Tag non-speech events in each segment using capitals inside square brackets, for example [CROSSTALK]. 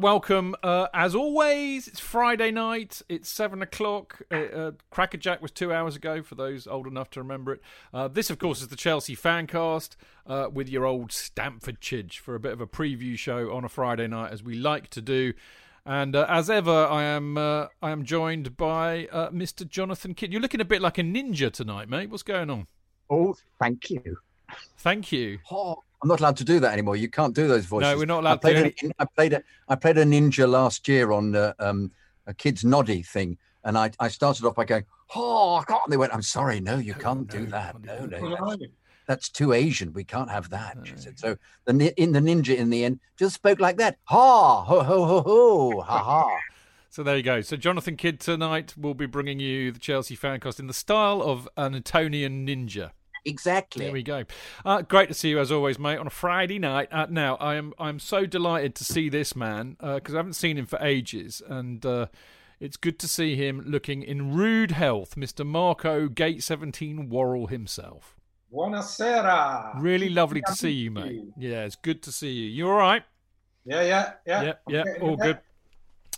Welcome, uh, as always. It's Friday night. It's seven o'clock. Uh, uh, Crackerjack was two hours ago. For those old enough to remember it. Uh, this, of course, is the Chelsea Fancast uh, with your old Stamford Chidge for a bit of a preview show on a Friday night, as we like to do. And uh, as ever, I am I am joined by Mr. Jonathan Kidd. You're looking a bit like a ninja tonight, mate. What's going on? Oh, thank you. Thank you. Oh, I'm not allowed to do that anymore. You can't do those voices. No, we're not allowed I played to. A, I played a I played a ninja last year on uh, um, a kids noddy thing, and I, I started off by going, "Oh, I can't." And they went, "I'm sorry, no, you can't do that. No, no, that's, that's too Asian. We can't have that." She said. So the in the ninja in the end just spoke like that. Ha ho ho ho ho ha ha. [LAUGHS] So there you go. So Jonathan Kidd tonight will be bringing you the Chelsea fancast in the style of an Etonian ninja. Exactly. There we go. Uh, great to see you as always, mate, on a Friday night. Uh, now, I am I'm so delighted to see this man because I haven't seen him for ages, and uh, it's good to see him looking in rude health, Mr. Marco Gate 17 Worrall himself. Buonasera. Really lovely to see you, mate. Yeah, it's good to see you. You all right? Yeah, yeah, yeah. Yeah, yeah. All good.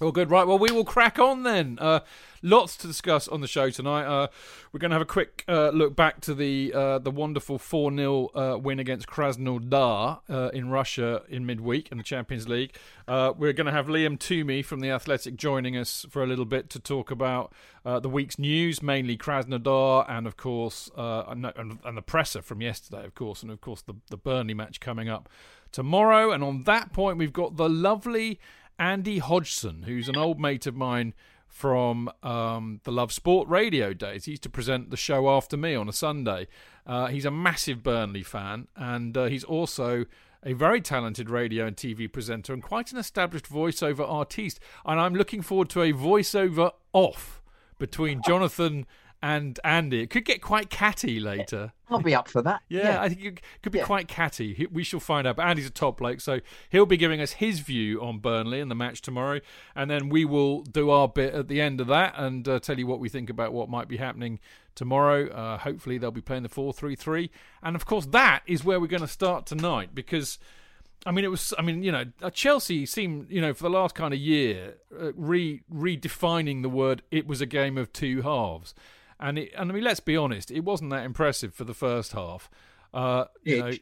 All good, right? Well, we will crack on then. Uh, lots to discuss on the show tonight. Uh, we're going to have a quick uh, look back to the uh, the wonderful four 0 uh, win against Krasnodar uh, in Russia in midweek in the Champions League. we're going to have Liam Twomey from the Athletic joining us for a little bit to talk about the week's news, mainly Krasnodar, and of course, and, and, the presser from yesterday, of course, and of course the the Burnley match coming up tomorrow. And on that point, we've got the lovely Andy Hodgson, who's an old mate of mine from um, the Love Sport radio days. He used to present the show after me on a Sunday. Uh, he's a massive Burnley fan, and uh, he's also a very talented radio and TV presenter and quite an established voiceover artiste. And I'm looking forward to a voiceover off between [LAUGHS] Jonathan and Andy. It could get quite catty later. I'll be up for that. Yeah, yeah. I think it could be yeah. quite catty. We shall find out. But Andy's a top bloke, so he'll be giving us his view on Burnley and the match tomorrow, and then we will do our bit at the end of that and uh, tell you what we think about what might be happening tomorrow. Uh, hopefully, they'll be playing the four-three-three, and of course, that is where we're going to start tonight because. I mean, it was. I mean, you know, uh, Chelsea seemed, you know, for the last kind of year, uh, re redefining the word. It was a game of two halves, and it, and I mean, let's be honest, it wasn't that impressive for the first half. Uh, you know,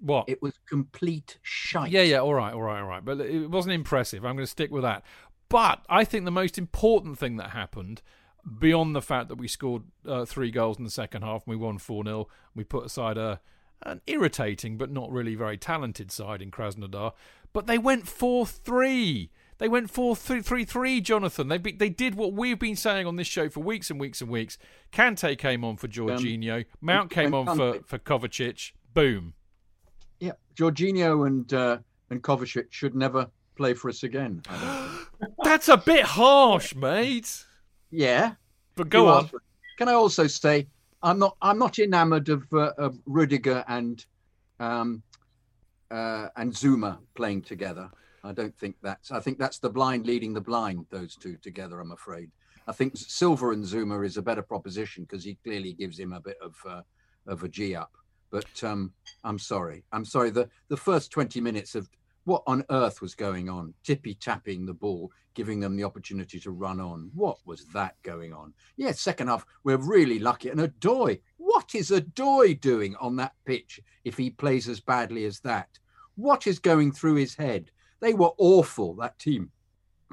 what? It was complete shite. Yeah, yeah, all right, all right, all right. But it wasn't impressive. I'm going to stick with that. But I think the most important thing that happened, beyond the fact that we scored uh, three goals in the second half and we won 4 0, we put aside a an irritating but not really very talented side in Krasnodar, but they went 4 3. They went 4 3 3, 3 Jonathan. They, be, they did what we've been saying on this show for weeks and weeks and weeks. Kante came on for Jorginho. Um, Mount came on for, for Kovacic. Boom. Yeah, Jorginho and uh, and Kovacic should never play for us again. [GASPS] That's a bit harsh, mate. Yeah. But go You on. it. Can I also say I'm not I'm not enamoured of uh, of Rudiger and um uh, and Zouma playing together. I don't think that's. I think that's the blind leading the blind. Those two together. I'm afraid. I think Silva and Zouma is a better proposition because he clearly gives him a bit of uh, of a g up. But um, I'm sorry. I'm sorry. The the first 20 minutes of what on earth was going on? Tippy tapping the ball, giving them the opportunity to run on. What was that going on? Yeah, second half, we're really lucky. And Odoi, what is Odoi doing on that pitch if he plays as badly as that? What is going through his head? They were awful, that team.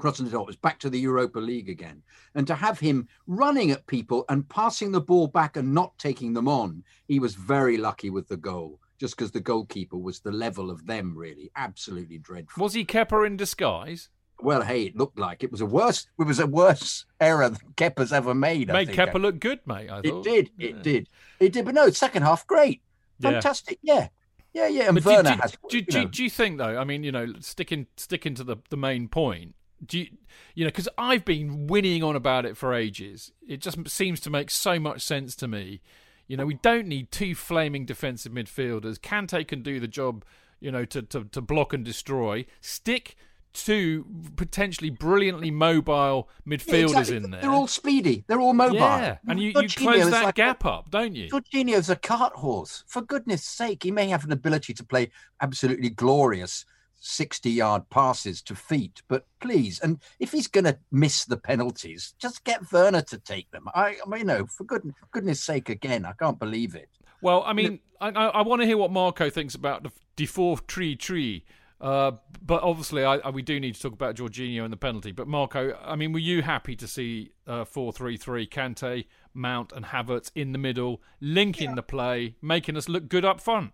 Krasnodar was back to the Europa League again. And to have him running at people and passing the ball back and not taking them on, he was very lucky with the goal, just because the goalkeeper was the level of them, really. Absolutely dreadful. Was he Kepa in disguise? Well, hey, it looked like it was a worse. It was a worse error than Kepa's ever made. I Made. Kepa look good, mate. I It did. It did. It did. But no, second half, great, fantastic. Yeah, yeah, yeah. Yeah. And But do, Werner do, has. do, you know, do you think though? I mean, you know, sticking sticking to the the main point. Do you, you know? Because I've been whinnying on about it for ages. It just seems to make so much sense to me. You know, we don't need two flaming defensive midfielders. Kante can do the job. You know, to to, to block and destroy. Stick two potentially brilliantly mobile yeah, midfielders exactly. in there. They're all speedy. They're all mobile. yeah, and you, you close that like a- gap up, don't you? Jorginho's a cart horse. For goodness sake, he may have an ability to play absolutely glorious 60 yard passes to feet, but please, and if he's going to miss the penalties, just get Werner to take them. I, I mean, you know, for goodness, for goodness sake, again, I can't believe it. Well, I mean, I, I, I want to hear what Marco thinks about the, the fourth tree tree. Uh, but obviously, I, I, we do need to talk about Jorginho and the penalty. But Marco, I mean, were you happy to see uh, four three three Kante, Mount, and Havertz in the middle, linking the play, making us look good up front?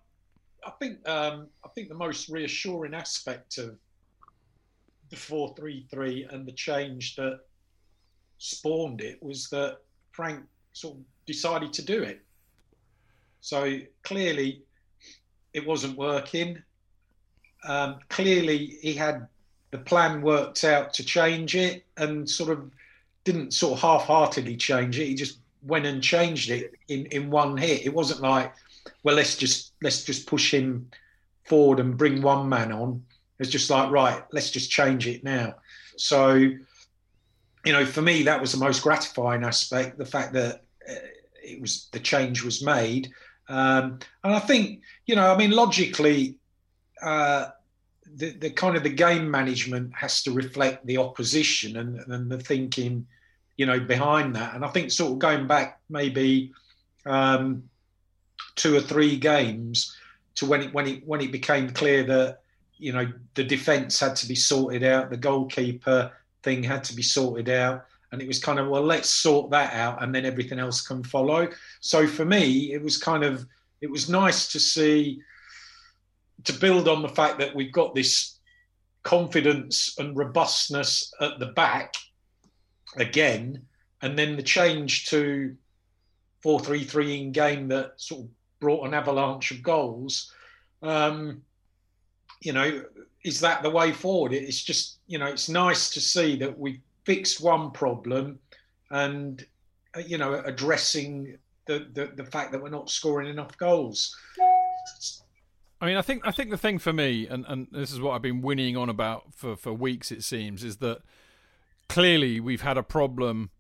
I think um, I think the most reassuring aspect of the four three three and the change that spawned it was that Frank sort of decided to do it. So clearly, it wasn't working. Um, clearly, he had the plan worked out to change it, and sort of didn't sort of half-heartedly change it. He just went and changed it in, in one hit. It wasn't like, well, let's just let's just push him forward and bring one man on. It's just like, right, let's just change it now. So, you know, for me, that was the most gratifying aspect. The fact that uh, it was the change was made, um, and I think, you know, I mean, logically, uh, the, the kind of the game management has to reflect the opposition and, and the thinking, you know, behind that. And I think sort of going back maybe um, two or three games to when it when it when it became clear that you know the defence had to be sorted out, the goalkeeper thing had to be sorted out, and it was kind of well, let's sort that out, and then everything else can follow. So for me, it was kind of it was nice to see to build on the fact that we've got this confidence and robustness at the back again, and then the change to four three three in game that sort of brought an avalanche of goals. Um, you know, is that the way forward? It's just you know, it's nice to see that we fixed one problem, and uh, you know, addressing the, the the fact that we're not scoring enough goals. I mean, I think I think the thing for me, and, and this is what I've been whinnying on about for, for weeks, it seems, is that clearly we've had a problem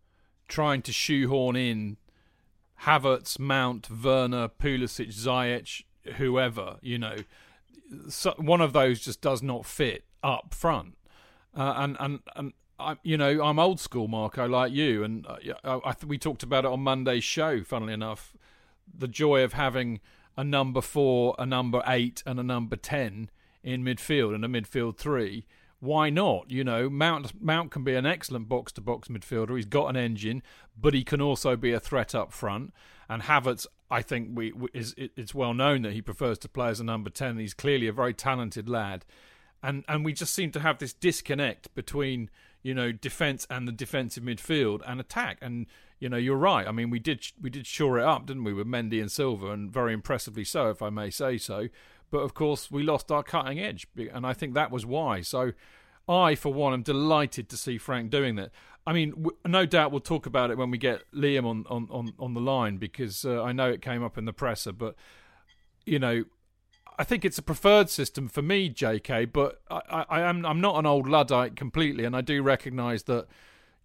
trying to shoehorn in Havertz, Mount, Werner, Pulisic, Ziyech, whoever. You know, so one of those just does not fit up front, uh, and and and. I, you know, I'm old school, Marco, like you, and uh, I, I, we talked about it on Monday's show. Funnily enough, the joy of having a number four, a number eight, and a number ten in midfield and a midfield three. Why not? You know, Mount Mount can be an excellent box to box midfielder. He's got an engine, but he can also be a threat up front. And Havertz, I think, we, we is it, it's well known that he prefers to play as a number ten. He's clearly a very talented lad, and and we just seem to have this disconnect between you know defense and the defensive midfield and attack and you know you're right i mean we did we did shore it up didn't we with mendy and Silva and very impressively so if i may say so but of course we lost our cutting edge and i think that was why so I, for one, am delighted to see Frank doing that. I mean, no doubt we'll talk about it when we get Liam on on on, on the line because uh, I know it came up in the presser, but you know. I think it's a preferred system for me, J.K. But I, I, I am I'm not an old luddite completely, and I do recognise that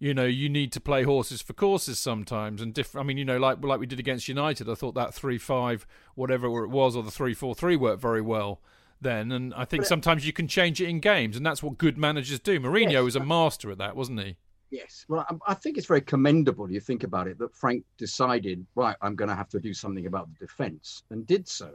you know you need to play horses for courses sometimes and different i mean you know like like we did against united i thought that 3-5 whatever it was or the 3-4-3 worked very well then. And i think sometimes you can change it in games and that's what good managers do. Mourinho yes, was a master at that wasn't he? Yes. Well I think it's very commendable you think about it that frank decided right i'm going to have to do something about the defense and did so.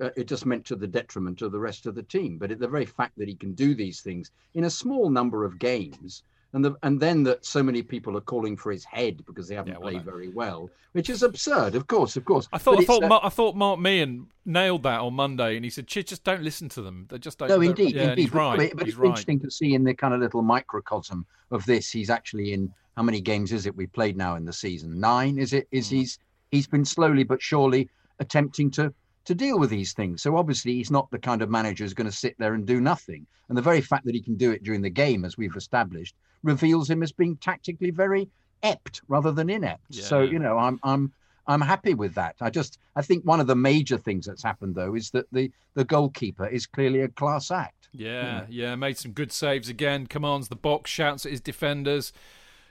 Uh, it just meant to the detriment of the rest of the team. But it, the very fact that he can do these things in a small number of games and the, and then that so many people are calling for his head because they haven't yeah, well, played very well, which is absurd. Of course, of course. I thought I thought, uh, Mark, I thought Mark Meehan nailed that on Monday, and he said, "Just don't listen to them. They just don't." No, indeed, yeah, indeed. He's right. But, but he's it's right. interesting to see in the kind of little microcosm of this. He's actually in how many games is it we played now in the season? Nine. Is it? Is mm. he's he's been slowly but surely attempting to to deal with these things. So obviously, he's not the kind of manager who's going to sit there and do nothing. And the very fact that he can do it during the game, as we've established, reveals him as being tactically very ept rather than inept. Yeah. So you know, I'm I'm I'm happy with that. I just I think one of the major things that's happened though is that the the goalkeeper is clearly a class act. Yeah, yeah, made some good saves again. Commands the box, shouts at his defenders.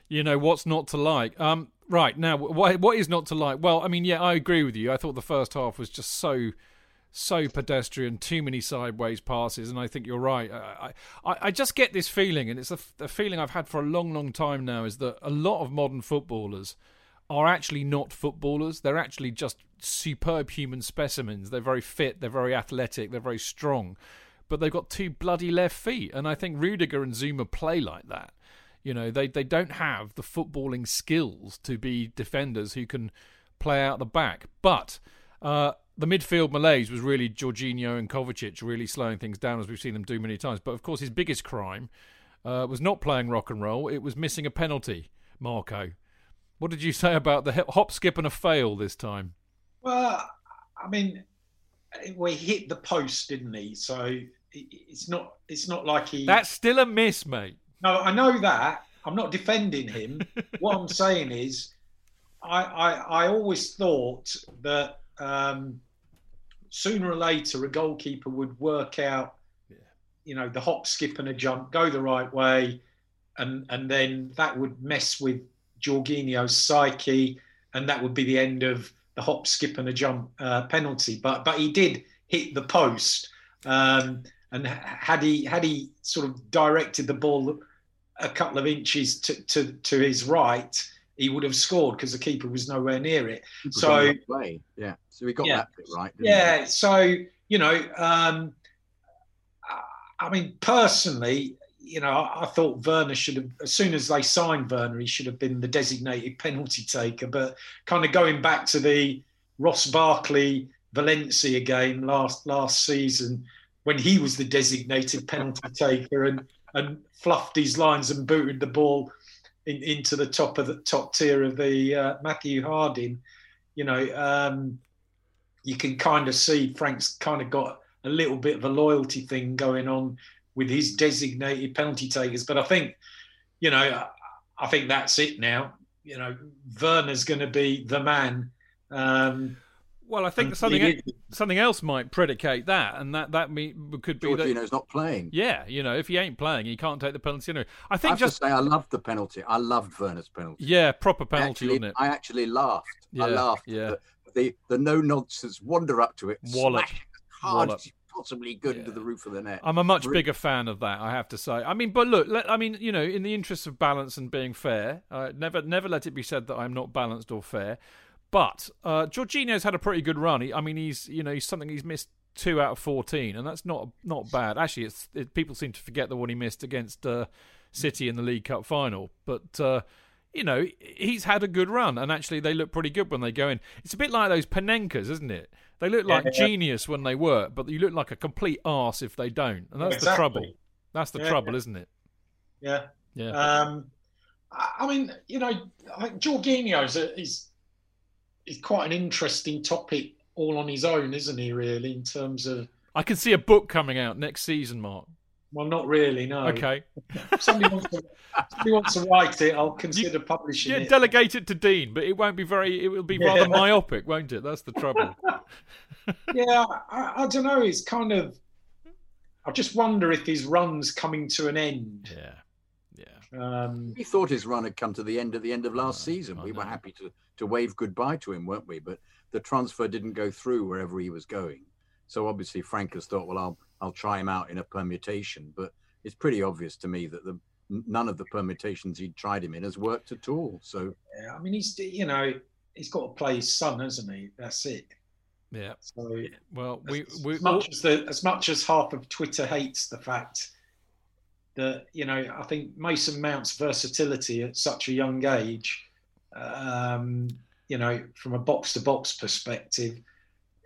You know what's not to like. Um, Right now, what what is not to like? Well, I mean, yeah, I agree with you. I thought the first half was just so so pedestrian, too many sideways passes, and I think you're right. I I, I just get this feeling, and it's a, a feeling I've had for a long, long time now, is that a lot of modern footballers are actually not footballers. They're actually just superb human specimens. They're very fit, they're very athletic, they're very strong, but they've got two bloody left feet, and I think Rudiger and Zouma play like that. You know, they, they don't have the footballing skills to be defenders who can play out the back. But uh, the midfield malaise was really Jorginho and Kovacic really slowing things down as we've seen them do many times. But of course, his biggest crime uh, was not playing rock and roll, it was missing a penalty, Marco. What did you [LAUGHS] say about the hop, skip, and a fail this time? Well, I mean, we hit the post, didn't he? So it's not it's not like he. That's still a miss, mate. No, I know that. I'm not defending him. [LAUGHS] what I'm saying is, I, I, I always thought that um, sooner or later a goalkeeper would work out, yeah. you know, the hop, skip, and a jump, go the right way, and and then that would mess with Jorginho's psyche, and that would be the end of the hop, skip, and a jump uh, penalty. But but he did hit the post. Um, and had he had he sort of directed the ball a couple of inches to, to, to his right, he would have scored because the keeper was nowhere near it. So yeah, so we got yeah, that bit right. yeah, we? so you know, um, I mean, personally, you know, I, I thought Werner should have, as soon as they signed Werner, he should have been the designated [LAUGHS] penalty taker. But kind of going back to the Ross Barkley Valencia game last last season when he was the designated penalty [LAUGHS] taker and and fluffed his lines and booted the ball in, into the top of the top tier of the uh, Matthew Harding, you know, um, you can kind of see Frank's kind of got a little bit of a loyalty thing going on with his designated penalty takers. But I think, you know, I think that's it now. You know, Werner's going to be the man. Um, well, I think something something else might predicate that, and that that me, could be Jorginho's not playing. Yeah, you know, if he ain't playing, he can't take the penalty. Anyway. I think I just say I loved the penalty. I loved Werner's penalty. Yeah, proper penalty, actually, wasn't it? I actually laughed. Yeah, I laughed. Yeah. The, the, the no nonsense wander up to it, wallop, hard wallop. possibly good yeah. into the roof of the net. I'm a much bigger fan of that, I have to say. I mean, but look, let, I mean, you know, in the interest of balance and being fair, uh, never never let it be said that I'm not balanced or fair. But uh, Jorginho's had a pretty good run. He, I mean, he's you know he's something he's missed two out of fourteen, and that's not not bad. Actually, it's it, people seem to forget the one he missed against uh, City in the League Cup final, but. Uh, you know, he's had a good run, and actually, they look pretty good when they go in. It's a bit like those Panenkas, isn't it? They look like yeah, yeah. genius when they work, but you look like a complete arse if they don't, and that's exactly. the trouble. That's the yeah, trouble, isn't it? Yeah, yeah. Um, I mean, you know, I think Jorginho's a, is is quite an interesting topic all on his own, isn't he? Really, in terms of I can see a book coming out next season, Mark. Well, not really. No. Okay. somebody, wants to, somebody wants to write it. I'll consider publishing Yeah, it. delegate it to Dean, but it won't be very. It will be rather Yeah. myopic, won't it? That's the trouble. [LAUGHS] yeah, I, I don't know. It's kind of. I just wonder if his run's coming to an end. Yeah. Yeah. Um, We thought his run had come to the end at the end of last I season. We were happy to to wave goodbye to him, weren't we? But the transfer didn't go through wherever he was going. So obviously Frank has thought, well, I'll I'll try him out in a permutation. But it's pretty obvious to me that the none of the permutations he'd tried him in has worked at all. So yeah, I mean, he's you know he's got to play his son, hasn't he? That's it. Yeah. So Well, we as, we as much as the as much as half of Twitter hates the fact that you know, I think Mason Mount's versatility at such a young age, um, you know, from a box to box perspective,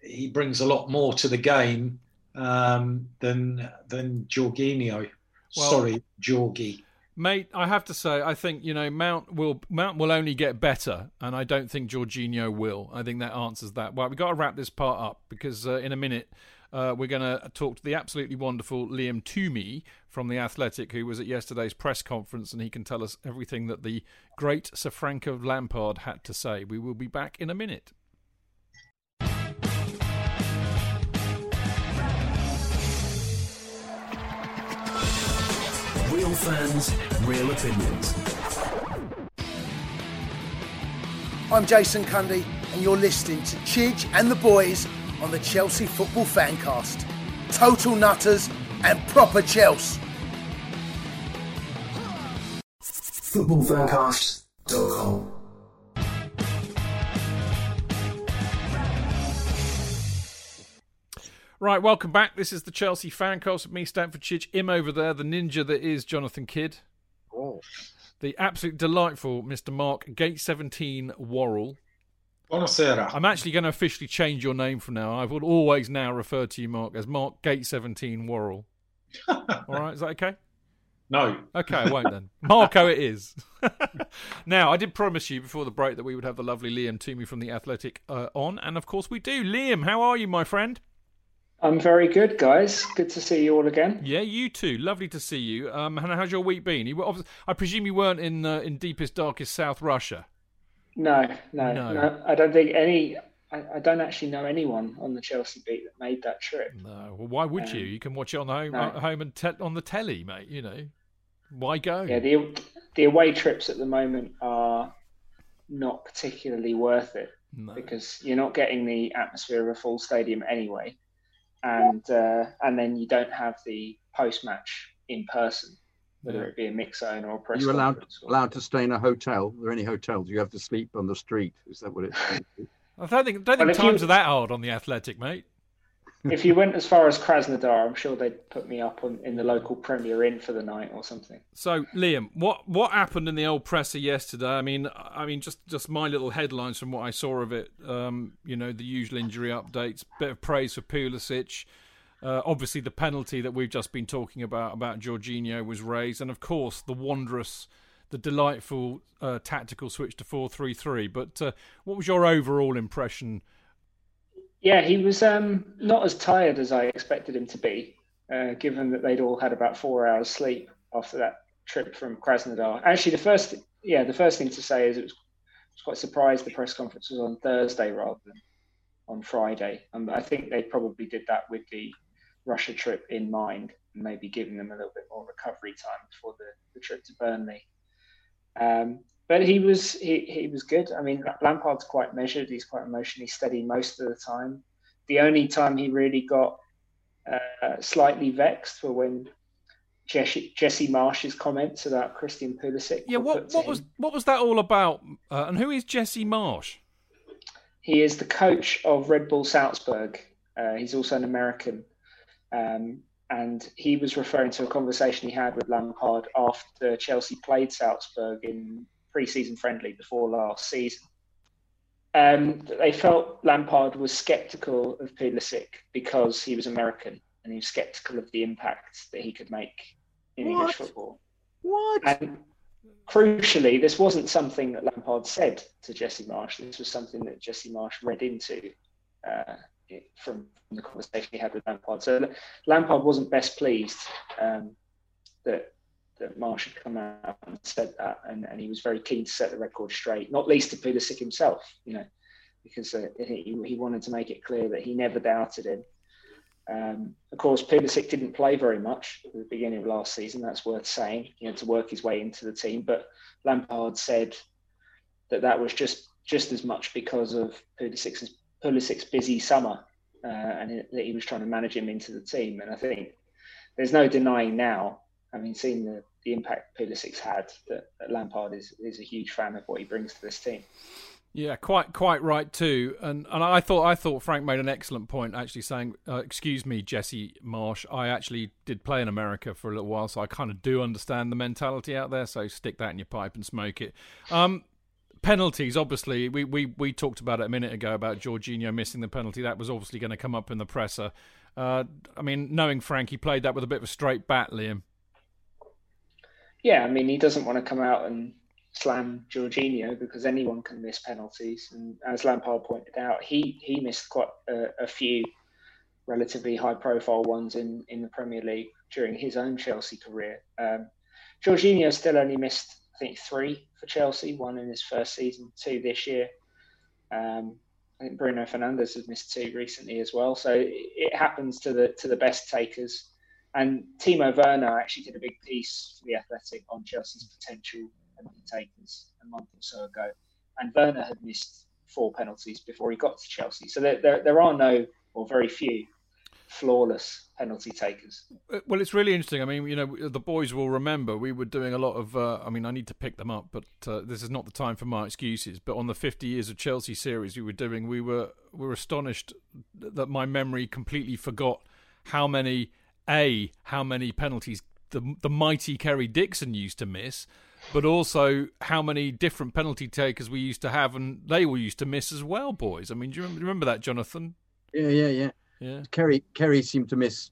he brings a lot more to the game um, than than Jorginho. Well- Sorry, Jorgie. Mate, I have to say, I think you know Mount will Mount will only get better, and I don't think Jorginho will. I think that answers that. Well, we've got to wrap this part up because uh, in a minute uh, we're going to talk to the absolutely wonderful Liam Twomey from the Athletic, who was at yesterday's press conference, and he can tell us everything that the great Sir Frank of Lampard had to say. We will be back in a minute. Real fans, real opinions. I'm Jason Cundy, and you're listening to Chidge and the boys on the Chelsea Football Fancast. Total nutters and proper Chelsea. Footballfancast.com. Right, welcome back. This is the Chelsea Fancast with me, Stamford Chidge. Im over there, the ninja that is Jonathan Kidd. oh, The absolute delightful Mr. Mark Gate 17 Worrall. Buonasera. I'm actually going to officially change your name from now. I will always now refer to you, Mark, as Mark Gate 17 Worrall. [LAUGHS] All right, is that okay? No. Okay, I won't then. Marco, it is. [LAUGHS] now, I did promise you before the break that we would have the lovely Liam Twomey from the Athletic uh, on, and of course we do. Liam, how are you, my friend? I'm very good, guys. Good to see you all again. Yeah, you too. Lovely to see you. Um, and how's your week been? You were I presume you weren't in uh, in deepest, darkest South Russia. No, no, No. no. I don't think any. I, I don't actually know anyone on the Chelsea beat that made that trip. No. Well, why would you? Um, You can watch it on home, no. at home and te- on the telly, mate. You know, why go? Yeah, the the away trips at the moment are not particularly worth it no. because you're not getting the atmosphere of a full stadium anyway, and uh, and then you don't have the post match in person, whether Yeah. it be a mix zone or a are press you allowed or- allowed to stay in a hotel? Are there any hotels? You have to sleep on the street. Is that what it? [LAUGHS] I don't think don't Well, think if you- times are that hard on the Athletic, mate. if you went as far as Krasnodar, I'm sure they'd put me up on, in the local Premier Inn for the night or something. So, Liam, what what happened in the old presser yesterday? I mean, I mean, just just my little headlines from what I saw of it. Um, you know, the usual injury updates. Bit of praise for Pulisic. Uh, obviously, the penalty that we've just been talking about about Jorginho was raised, and of course, the wondrous, the delightful uh, tactical switch to four three three. But uh, what was your overall impression? Yeah, he was um, not as tired as I expected him to be, uh, given that they'd all had about four hours sleep after that trip from Krasnodar. Actually, the first, yeah, the first thing to say is it was, I was quite surprised the press conference was on Thursday rather than on Friday. Um, I think they probably did that with the Russia trip in mind, and maybe giving them a little bit more recovery time before the, the trip to Burnley. Um, but he was he, he was good. I mean, Lampard's quite measured. He's quite emotionally steady most of the time. The only time he really got uh, slightly vexed were when Jesse, Jesse Marsch's comments about Christian Pulisic. Yeah, what what was what was that all about? Uh, and who is Jesse Marsch? He is the coach of Red Bull Salzburg. Uh, he's also an American. Um, and he was referring to a conversation he had with Lampard after Chelsea played Salzburg in pre-season friendly before last season. Um, they felt Lampard was sceptical of Pulisic because he was American and he was sceptical of the impact that he could make in English football. what? And crucially, this wasn't something that Lampard said to Jesse Marsch. This was something that Jesse Marsch read into uh, from the conversation he had with Lampard. So Lampard wasn't best pleased um, that that Marsch had come out and said that, and, and he was very keen to set the record straight, not least to Pulisic himself, you know, because uh, he, he wanted to make it clear that he never doubted him. Um, of course, Pulisic didn't play very much at the beginning of last season. That's worth saying. He had to work his way into the team, but Lampard said that that was just just as much because of Pulisic's, Pulisic's busy summer uh, and that he was trying to manage him into the team. And I think there's no denying now, having seen the, the impact Pulisic's had, that, that Lampard is, is a huge fan of what he brings to this team. Yeah, quite quite right too. And and I thought I thought Frank made an excellent point actually saying, uh, "Excuse me, Jesse Marsch. I actually did play in America for a little while, so I kind of do understand the mentality out there. So stick that in your pipe and smoke it." Um, penalties, obviously, we, we, we talked about it a minute ago about Jorginho missing the penalty. That was obviously going to come up in the presser. Uh, I mean, knowing Frank, he played that with a bit of a straight bat, Liam. Yeah, I mean, he doesn't want to come out and slam Jorginho because anyone can miss penalties. And as Lampard pointed out, he, he missed quite a, a few relatively high profile ones in, in the Premier League during his own Chelsea career. Um, Jorginho still only missed think three for Chelsea, one in his first season, two this year. Um, I think Bruno Fernandes has missed two recently as well. So it happens to the to the best takers. And Timo Werner actually did a big piece for the Athletic on Chelsea's potential penalty takers a month or so ago. And Werner had missed four penalties before he got to Chelsea. So there, there, there are no, or very few, flawless penalty takers. Well, it's really interesting. I mean, you know, the boys will remember we were doing a lot of. Uh, I mean, I need to pick them up, but uh, this is not the time for my excuses. But on the 50 years of Chelsea series we were doing, we were we were astonished that my memory completely forgot how many a how many penalties the the mighty Kerry Dixon used to miss. But also, how many different penalty takers we used to have, and they all used to miss as well, boys. I mean, do you remember, remember that, Jonathan? Yeah, yeah, yeah. Yeah. Kerry Kerry seemed to miss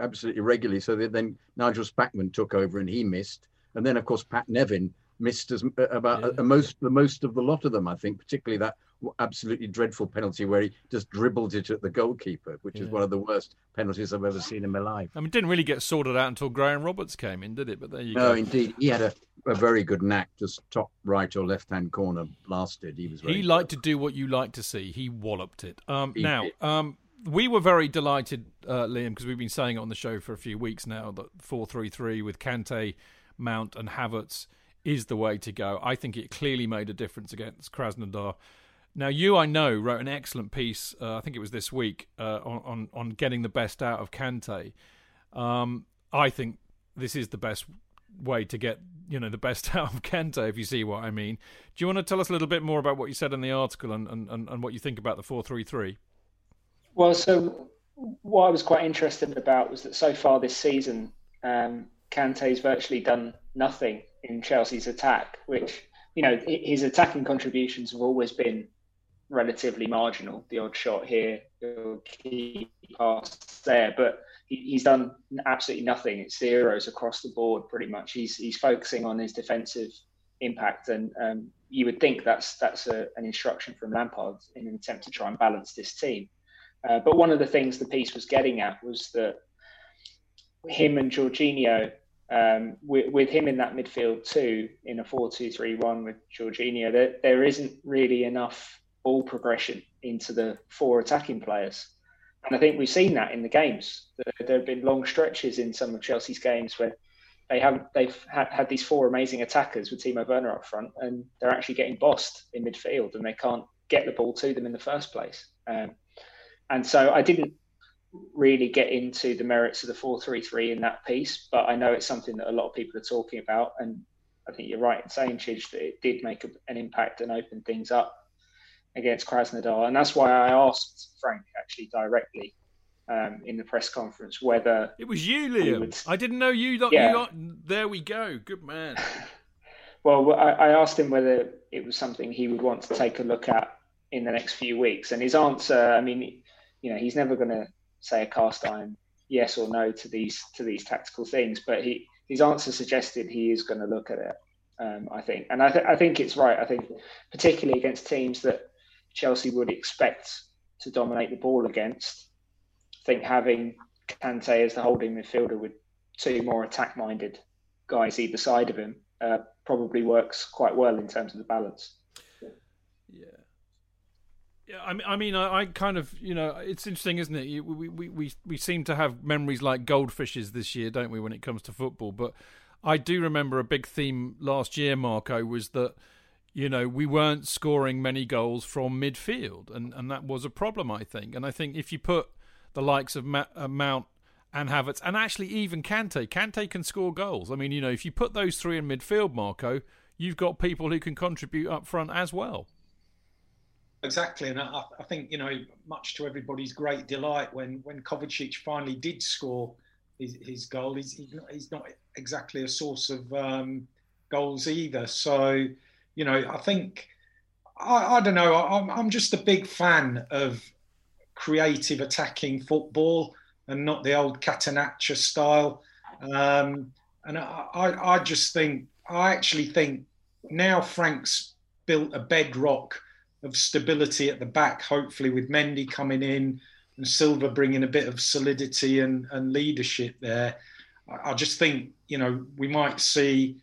absolutely regularly. So then Nigel Spackman took over and he missed, and then of course Pat Nevin missed as uh, about yeah. a, a most the most of the lot of them. I think particularly that absolutely dreadful penalty where he just dribbled it at the goalkeeper, which yeah. is one of the worst penalties I've ever seen in my life. I mean, it didn't really get sorted out until Graham Roberts came in, did it? But there you no, go. No, indeed, he had a, a very good knack, just top right or left hand corner blasted. He was. he liked to do what you like to see. He walloped it. Um, now, um, we were very delighted, uh, Liam, because we've been saying it on the show for a few weeks now that four three three with Kante, Mount, and Havertz is the way to go. I think it clearly made a difference against Krasnodar. Now, you, I know, wrote an excellent piece. Uh, I think it was this week uh, on, on, on getting the best out of Kante. Um, I think this is the best way to get you know the best [LAUGHS] out of Kante, if you see what I mean. Do you want to tell us a little bit more about what you said in the article and, and, and what you think about the four three three? Well, so what I was quite interested about was that so far this season, um, Kante's virtually done nothing in Chelsea's attack, which, you know, his attacking contributions have always been relatively marginal. The odd shot here, the key pass there, but he's done absolutely nothing. It's zeros across the board, pretty much. He's he's focusing on his defensive impact, and um, you would think that's that's a, an instruction from Lampard in an attempt to try and balance this team. Uh, but one of the things the piece was getting at was that him and Jorginho, um, with, with, him in that midfield too, in a 4 2 3 1 with Jorginho, there, there isn't really enough ball progression into the four attacking players. And I think we've seen that in the games. There have been long stretches in some of Chelsea's games where they have they've had, had these four amazing attackers with Timo Werner up front, and they're actually getting bossed in midfield, and they can't get the ball to them in the first place. Um, and so I didn't really get into the merits of the 433 in that piece, but I know it's something that a lot of people are talking about. And I think you're right in saying, Chidge, that it did make a, an impact and open things up against Krasnodar. And that's why I asked Frank actually directly um, in the press conference whether it was you, Liam. Would... I didn't know you. Lot, yeah. you lot, there we go. Good man. [LAUGHS] well, I, I asked him whether it was something he would want to take a look at in the next few weeks. And his answer, I mean, you know, he's never going to say a cast iron yes or no to these to these tactical things, but he his answer suggested he is going to look at it. Um, I think, and I, th- I think it's right. I think particularly against teams that Chelsea would expect to dominate the ball against. I think having Kante as the holding midfielder with two more attack minded guys either side of him uh, probably works quite well in terms of the balance. Yeah. Yeah, I mean, I mean, I, kind of, you know, it's interesting, isn't it? We, we, we, we seem to have memories like goldfishes this year, don't we, when it comes to football? But I do remember a big theme last year, Marco, was that, you know, we weren't scoring many goals from midfield, and, and that was a problem, I think. And I think if you put the likes of Ma- uh, Mount and Havertz, and actually even Kante, Kante can score goals. I mean, you know, if you put those three in midfield, Marco, you've got people who can contribute up front as well. Exactly, and I, I, think you know, much to everybody's great delight, when when Kovacic finally did score his, his goal, he's he's not, he's not, exactly a source of um, goals either. So, you know, I think I, I don't know. I'm I'm just a big fan of creative attacking football and not the old catenaccio style. Um, and I, I, I just think I actually think now Frank's built a bedrock of stability at the back, hopefully with Mendy coming in and Silva bringing a bit of solidity and, and leadership there. I just think, you know, we might see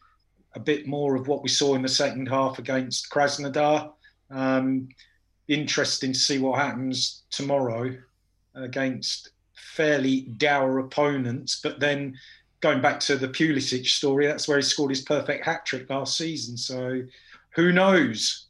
a bit more of what we saw in the second half against Krasnodar. Um, interesting to see what happens tomorrow against fairly dour opponents. But then going back to the Pulisic story, that's where he scored his perfect hat trick last season. So who knows?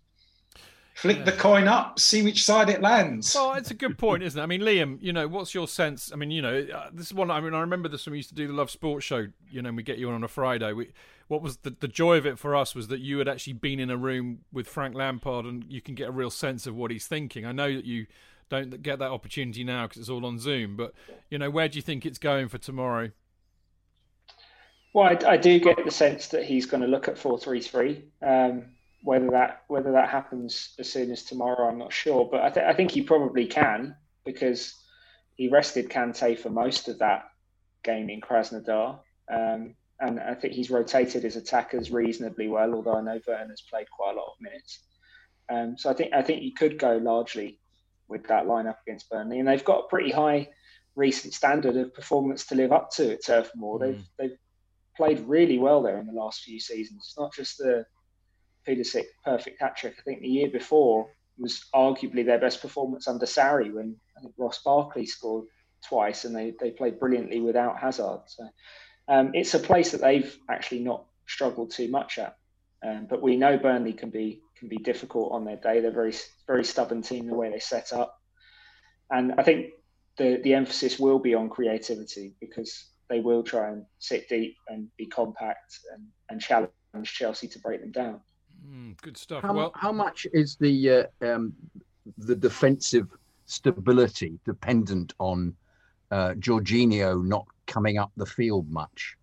Flick yeah. the coin up, see which side it lands. Well, it's a good point, isn't it? I mean, Liam, you know, what's your sense? I mean, you know, uh, this is one. I mean, I remember this when we used to do the Love Sports show. You know, we get you on on a Friday. We, what was the, the joy of it for us was that you had actually been in a room with Frank Lampard, and you can get a real sense of what he's thinking. I know that you don't get that opportunity now because it's all on Zoom, but you know, where do you think it's going for tomorrow? Well, I, I do get the sense that he's going to look at four three three. Um, whether that whether that happens as soon as tomorrow, I'm not sure, but I, th- I think he probably can because he rested Kante for most of that game in Krasnodar, um, and I think he's rotated his attackers reasonably well. Although I know Werner has played quite a lot of minutes, um, so I think I think he could go largely with that lineup against Burnley, and they've got a pretty high recent standard of performance to live up to at Turf Moor. Mm. They've they've played really well there in the last few seasons. It's not just the Pulisic perfect hat trick. I think the year before was arguably their best performance under Sarri when I think Ross Barkley scored twice and they, they played brilliantly without Hazard. So um, it's a place that they've actually not struggled too much at. Um, but we know Burnley can be can be difficult on their day. They're very very stubborn team the way they set up, and I think the the emphasis will be on creativity because they will try and sit deep and be compact and, and challenge Chelsea to break them down. Mm, good stuff. How, well, how much is the uh, um, the defensive stability dependent on uh, Jorginho not coming up the field much?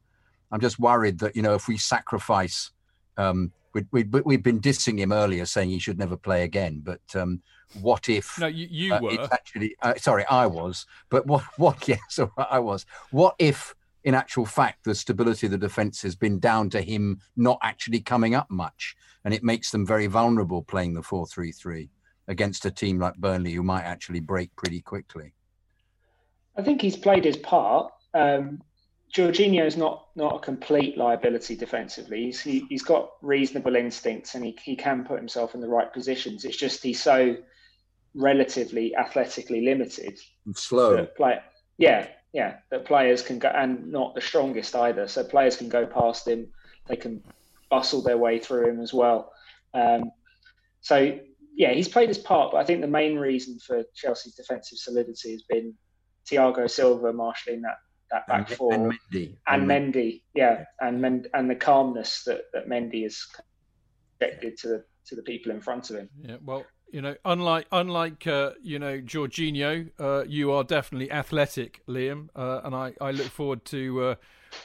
I'm just worried that you know if we sacrifice, um, we, we, we've been dissing him earlier, saying he should never play again. But um, what if? No, you, you uh, were actually. Uh, sorry, I was. But what? [LAUGHS] What? Yes, [LAUGHS] I was. What if? In actual fact, the stability of the defence has been down to him not actually coming up much, and it makes them very vulnerable playing the four-three-three against a team like Burnley, who might actually break pretty quickly. I think he's played his part. Um, Jorginho is not not a complete liability defensively. He's he, has got reasonable instincts and he, he can put himself in the right positions. It's just he's so relatively athletically limited. And slow. Play, yeah, yeah. That players can go and not the strongest either. So players can go past him. They can bustle their way through him as well. Um, so yeah, he's played his part. But I think the main reason for Chelsea's defensive solidity has been Thiago Silva marshalling that that back and, four and Mendy and Mendy, yeah, and Mend- and the calmness that that Mendy has projected to the to the people in front of him. Yeah, well, you know, unlike unlike uh, you know Jorginho, uh, you are definitely athletic, Liam, uh, and I I look forward to uh,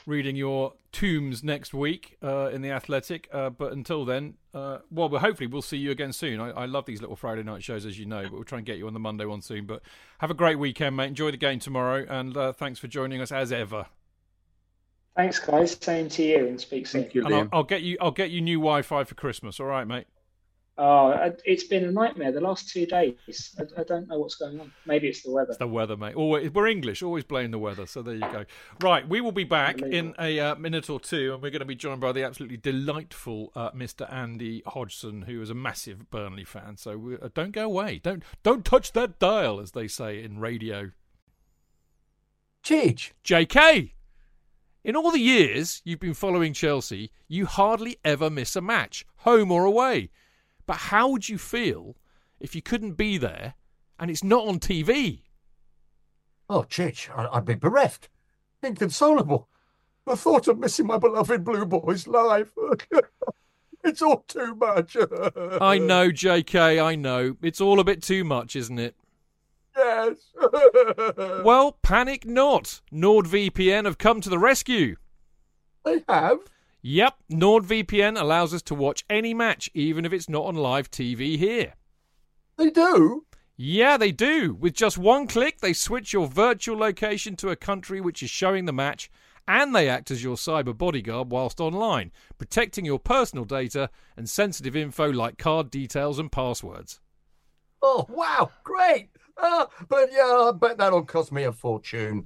reading your tombs next week uh, in the Athletic. Uh, but until then, uh, well, well, hopefully we'll see you again soon. I, I, love these little Friday night shows, as you know, but we'll try and get you on the Monday one soon. But have a great weekend, mate. Enjoy the game tomorrow, and uh, thanks for joining us as ever. Thanks, guys. Same to you, and speak soon. Thank you, and I'll, I'll, get you. I'll get you new Wi-Fi for Christmas. All right, mate. Oh, it's been a nightmare the last two days. I, I, don't know what's going on. Maybe it's the weather. It's the weather, mate. Always, we're English, always blame the weather. So there you go. Right, we will be back in a uh, minute or two, and we're going to be joined by the absolutely delightful uh, Mr. Andy Hodgson, who is a massive Burnley fan. So we, uh, don't go away. Don't don't touch that dial, as they say in radio. Chidge. JK. In all the years you've been following Chelsea, you hardly ever miss a match, home or away. But how would you feel if you couldn't be there and it's not on TV? Oh, Chich, I'd be bereft, inconsolable. The thought of missing my beloved Blue Boys live. [LAUGHS] it's all too much. [LAUGHS] I know, JK, I know. It's all a bit too much, isn't it? Yes. [LAUGHS] well, panic not. NordVPN have come to the rescue. They have? Yep, NordVPN allows us to watch any match, even if it's not on live TV here. They do? Yeah, they do. With just one click, they switch your virtual location to a country which is showing the match, and they act as your cyber bodyguard whilst online, protecting your personal data and sensitive info like card details and passwords. Oh, wow, great! Uh, but yeah, I bet that'll cost me a fortune.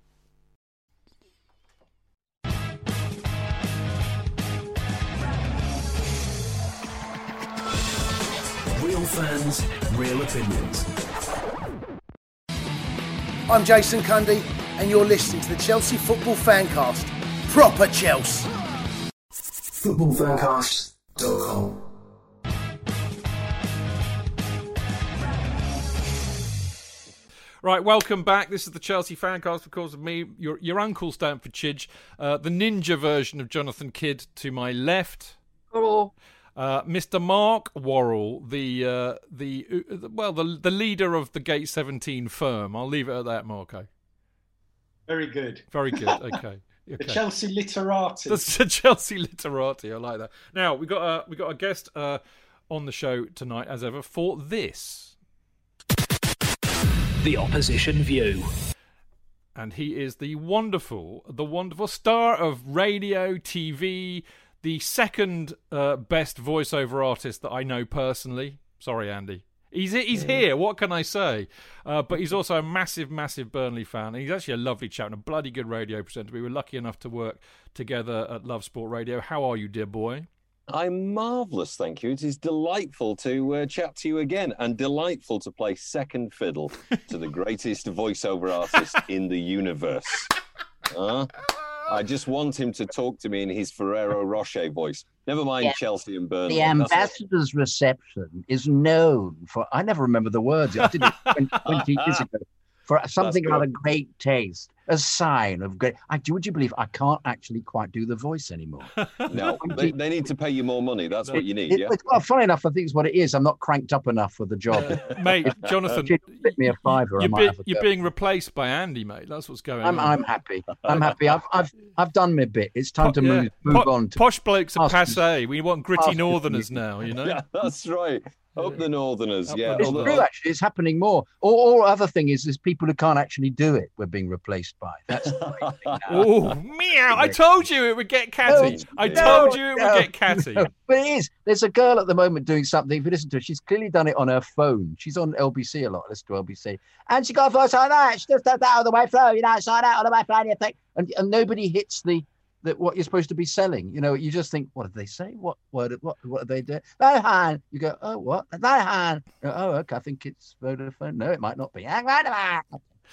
fans, real opinions. I'm Jason Cundy, and you're listening to the Chelsea Football Fancast. Proper Chelsea. Footballfancast.com. Right, welcome back. This is the Chelsea Fancast because of me, your your uncle Stamford Chidge, uh, the ninja version of Jonathan Kidd to my left. Hello. Uh, Mr. Mark Worrall, the uh, the uh, well, the the leader of the Gate 17 firm. I'll leave it at that, Marco. Very good. Very good. [LAUGHS] Okay. The. Chelsea literati. That's the [LAUGHS] Chelsea literati. I like that. Now we got a we got a guest uh, on the show tonight, as ever, for this, The opposition view. and he is the wonderful, the wonderful star of radio, TV, the second uh, best voiceover artist that I know personally. Sorry, Andy. He's he's here. What can I say? Uh, but he's also a massive, massive Burnley fan. And he's actually a lovely chap and a bloody good radio presenter. We were lucky enough to work together at Love Sport Radio. How are you, dear boy? I'm marvellous, thank you. It is delightful to uh, chat to you again and delightful to play second fiddle to the greatest voiceover artist [LAUGHS] in the universe. Huh? I just want him to talk to me in his Ferrero Rocher voice. Never mind Yeah. Chelsea and Burnley. The ambassador's reception is known for, I never remember the words, I did it 20, [LAUGHS] 20 years ago, for something like a great taste, a sign of great. I, would you believe I can't actually quite do the voice anymore? [LAUGHS] No, they, they need to pay you more money. That's what you need, It- yeah? it's- well, funny enough, I think it's what it is. I'm not cranked up enough for the job. Uh, mate, Jonathan, If you fit me a fiver, I you're, might be- have a you're being replaced by Andy, mate. That's what's going I'm, on. I'm happy. I'm happy. I've, I've, I've done my bit. It's time to move, yeah. move Po- on to posh blokes are passe. We want gritty ask me- northerners now, you know. [LAUGHS] Yeah, that's right. Up the Northerners, Up yeah. It's true, actually. It's happening more. Or, or other thing is, is people who can't actually do it. We're being replaced by. That's the thing now. Oh, meow! I told you it would get catty. No, I no, told you it no, would get catty. No, but it is. There's a girl at the moment doing something. If you listen to her, she's clearly done it on her phone. She's on LBC a lot. Listen to LBC, and she got a voice like that. She just does that all the way through. You know, side out on the way through. And, you think, and, and nobody hits the. That what you're supposed to be selling, you know, you just think, what did they say? What what what what did they do? Vodafone. You go, oh what? Vodafone. Oh, okay, I think it's Vodafone. No, it might not be.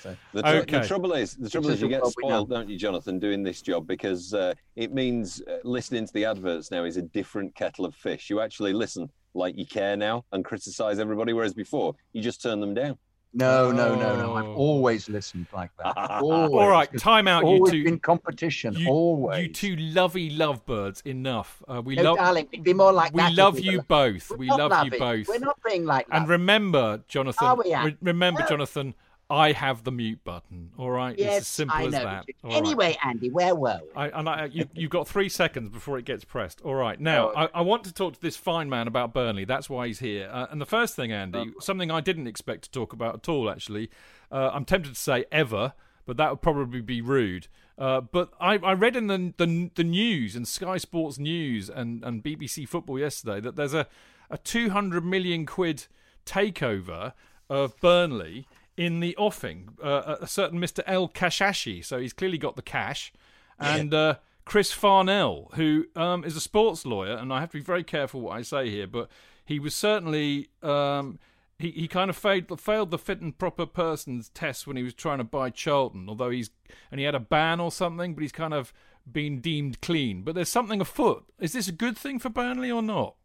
So The, tr- Okay. the trouble is, the trouble is, you get what we know. spoiled, don't you, Jonathan, doing this job because uh, it means uh, listening to the adverts now is a different kettle of fish. You actually listen like you care now and criticise everybody, whereas before you just turn them down. no, no, no, no. I've Oh. always listened like that. [LAUGHS] Always. All right, time out, you two. been competition. You, always. you two lovey lovebirds. Enough. Uh, we No, love. darling, be more like we that if love we you both. We're We not love you both. We're not being like that. And remember, Jonathan. Are we, re- remember, No. Jonathan. I have the mute button. All right. it's as simple I as that. All right. Anyway, Andy, where were we? I, and I, you, you've got three seconds before it gets pressed. All right. Now, I, I want to talk to this fine man about Burnley. That's why he's here. Uh, and the first thing, Andy, something I didn't expect to talk about at all, actually. Uh, I'm tempted to say ever, but that would probably be rude. Uh, but I, I read in the, the the news and Sky Sports News and, and BBC Football yesterday that there's a, a 200 million quid takeover of Burnley in the offing. Uh, a certain Mr. El Kashashy, so he's clearly got the cash, and uh, Chris Farnell, who um, is a sports lawyer, and I have to be very careful what I say here, but he was certainly. Um, he, he kind of failed, failed the fit and proper persons test when he was trying to buy Charlton, although he's and he had a ban or something, but he's kind of been deemed clean. But there's something afoot. Is this a good thing for Burnley or not?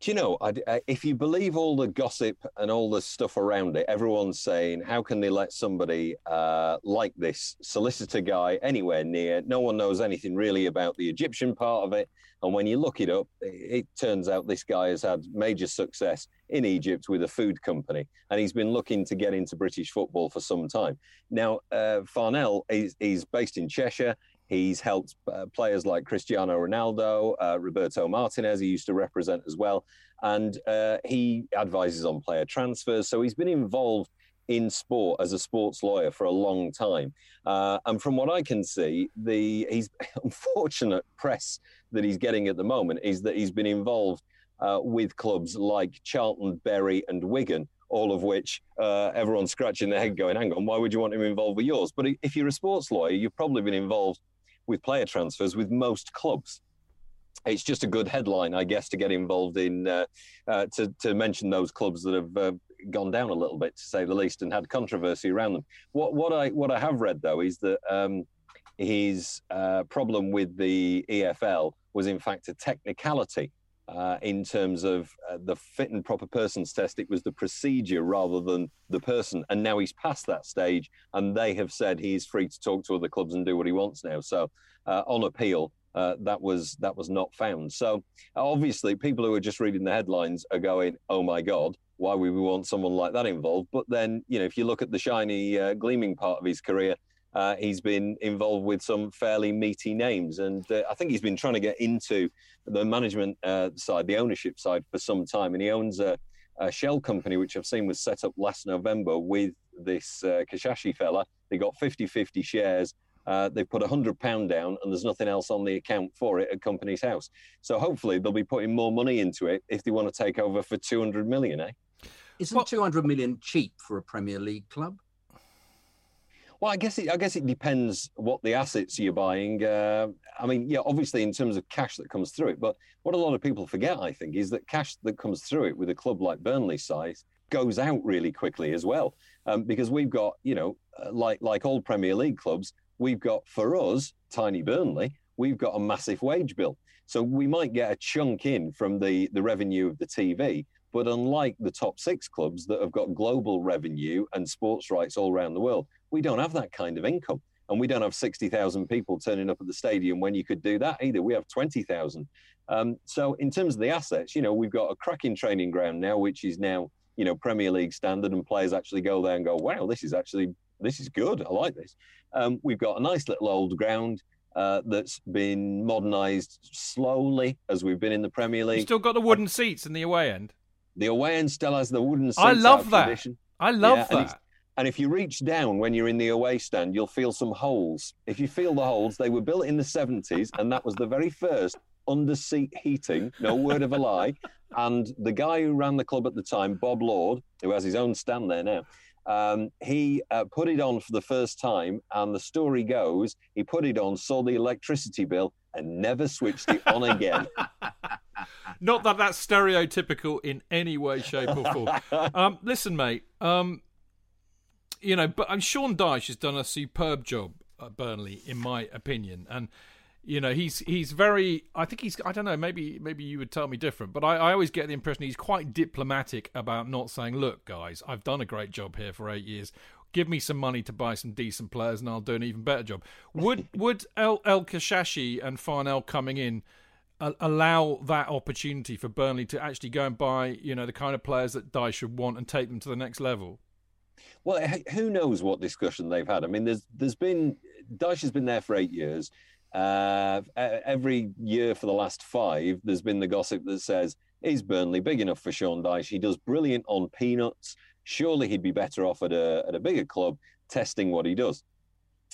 Do you know, I, I- if you believe all the gossip and all the stuff around it, everyone's saying, how can they let somebody uh, like this solicitor guy anywhere near? No one knows anything really about the Egyptian part of it. And when you look it up, it, it turns out this guy has had major success in Egypt with a food company, and he's been looking to get into British football for some time. Now, uh, Farnell is, is based in Cheshire. He's helped uh, players like Cristiano Ronaldo, uh, Roberto Martinez, he used to represent as well. And uh, he advises on player transfers. So he's been involved in sport as a sports lawyer for a long time. Uh, and from what I can see, the he's [LAUGHS] unfortunate press that he's getting at the moment is that he's been involved uh, with clubs like Charlton, Bury, and Wigan, all of which uh, everyone's scratching their head going, hang on, why would you want him involved with yours? But if you're a sports lawyer, you've probably been involved with player transfers with most clubs. It's just a good headline, I guess, to get involved in, uh, uh, to, to mention those clubs that have uh, gone down a little bit, to say the least, and had controversy around them. What, what, I, what I have read, though, is that um, his uh, problem with the EFL was, in fact, a technicality uh, in terms of uh, the fit and proper persons test. It was the procedure rather than the person. And now he's past that stage, and they have said he's free to talk to other clubs and do what he wants now. So, uh, on appeal, uh, that was that was not found. So, obviously, people who are just reading the headlines are going, "Oh my God." Why would we want someone like that involved? But then, you know, if you look at the shiny, uh, gleaming part of his career, uh, he's been involved with some fairly meaty names, and uh, I think he's been trying to get into the management uh, side, the ownership side, for some time. And he owns a, a shell company, which I've seen was set up last November with this uh, Kashashy fella. They got 50-50 shares. Uh, they put a hundred pound down, and there's nothing else on the account for it at company's house. So hopefully they'll be putting more money into it if they want to take over for 200 million, eh? Isn't 200 million cheap for a Premier League club? Well, I guess it, I guess it depends what the assets you're buying. Uh, I mean, yeah, obviously in terms of cash that comes through it, but what a lot of people forget, I think, is that cash that comes through it with a club like Burnley size goes out really quickly as well, um, because we've got, you know, uh, like like all Premier League clubs, we've got for us, tiny Burnley, we've got a massive wage bill, so we might get a chunk in from the the revenue of the TV. But unlike the top six clubs that have got global revenue and sports rights all around the world, we don't have that kind of income. And we don't have 60,000 people turning up at the stadium when you could do that either. We have 20,000. Um, so, in terms of the assets, you know, we've got a cracking training ground now, which is now, you know, Premier League standard, and players actually go there and go, wow, this is actually, this is good. I like this. Um, we've got a nice little old ground. Uh, that's been modernised slowly as we've been in the Premier League. You still got the wooden seats in the away end. The away end still has the wooden seats. I love that. tradition. I love Yeah, that. And if you reach down when you're in the away stand, you'll feel some holes. If you feel the holes, they were built in the 70s, and that was the very first under seat heating, no word of a lie. [LAUGHS] And the guy who ran the club at the time, Bob Lord, who has his own stand there now, um, he uh, put it on for the first time. And the story goes, he put it on, saw the electricity bill, and never switched it on again. [LAUGHS] Not that that's stereotypical in any way, shape, or form. [LAUGHS] um, listen, mate. Um, you know, but um, Sean Dyche has done a superb job at Burnley, in my opinion, and you know he's he's very. I think he's. I don't know. Maybe maybe you would tell me different, but I, I always get the impression he's quite diplomatic about not saying, "Look, guys, I've done a great job here for eight years. Give me some money to buy some decent players, and I'll do an even better job." Would would El El Kashashy and Farnell coming in? Allow that opportunity for Burnley to actually go and buy, you know, the kind of players that Dyche should want and take them to the next level. Well, who knows what discussion they've had? I mean, there's there's been Dyche has been there for eight years. Uh, every year for the last five, there's been the gossip that says, "Is Burnley big enough for Sean Dyche? He does brilliant on peanuts. Surely he'd be better off at a at a bigger club, testing what he does."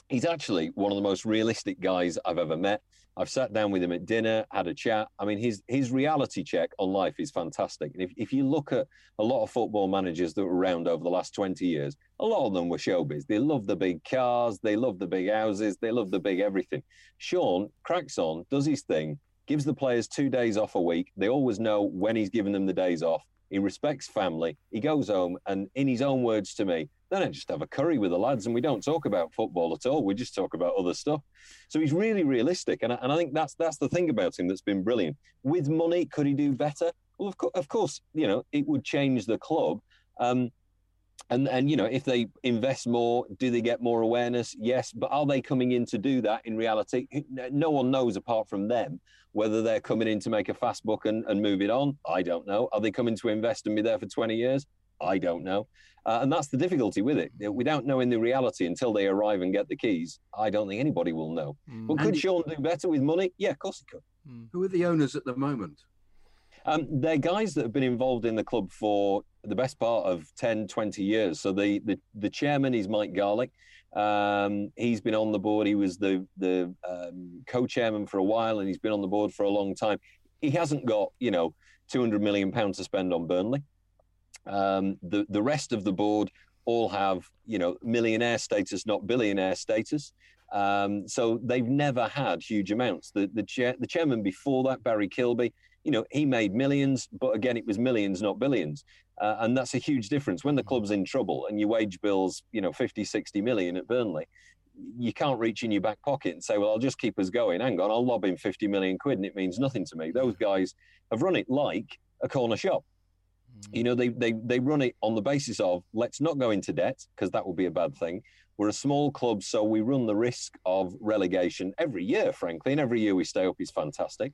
He's actually one of the most realistic guys I've ever met. I've sat down with him at dinner, had a chat. I mean, his his reality check on life is fantastic. And if, if you look at a lot of football managers that were around over the last 20 years, a lot of them were showbiz. They love the big cars, they love the big houses, they love the big everything. Sean cracks on, does his thing, gives the players two days off a week. They always know when he's giving them the days off. He respects family. He goes home, and in his own words to me, then I just have a curry with the lads, and we don't talk about football at all. We just talk about other stuff. So he's really realistic, and I, and I think that's that's the thing about him that's been brilliant. With money, could he do better? Well, of, co- of course, you know it would change the club. Um, and and you know if they invest more do they get more awareness yes but are they coming in to do that in reality no one knows apart from them whether they're coming in to make a fast book and, and move it on i don't know are they coming to invest and be there for 20 years i don't know uh, and that's the difficulty with it without knowing the reality until they arrive and get the keys i don't think anybody will know but could Andy- sean do better with money yeah of course he could Who are the owners at the moment? um, they're guys that have been involved in the club for the best part of 10, 20 years. So the the, the chairman is Mike Garlick. Um, he's been on the board. He was the the um, co-chairman for a while, and he's been on the board for a long time. He hasn't got you know 200 million pounds to spend on Burnley. Um, the the rest of the board all have you know millionaire status, not billionaire status. Um, so they've never had huge amounts. The the chair, the chairman before that, Barry Kilby, you know, he made millions, but again, it was millions, not billions. Uh, and that's a huge difference. When the club's in trouble and your wage bills, you know, 50, 60 million at Burnley, you can't reach in your back pocket and say, well, I'll just keep us going. Hang on, I'll lob in 50 million quid and it means nothing to me. Those guys have run it like a corner shop. You know, they, they, they run it on the basis of let's not go into debt because that would be a bad thing. We're a small club, so we run the risk of relegation every year, frankly, and every year we stay up is fantastic.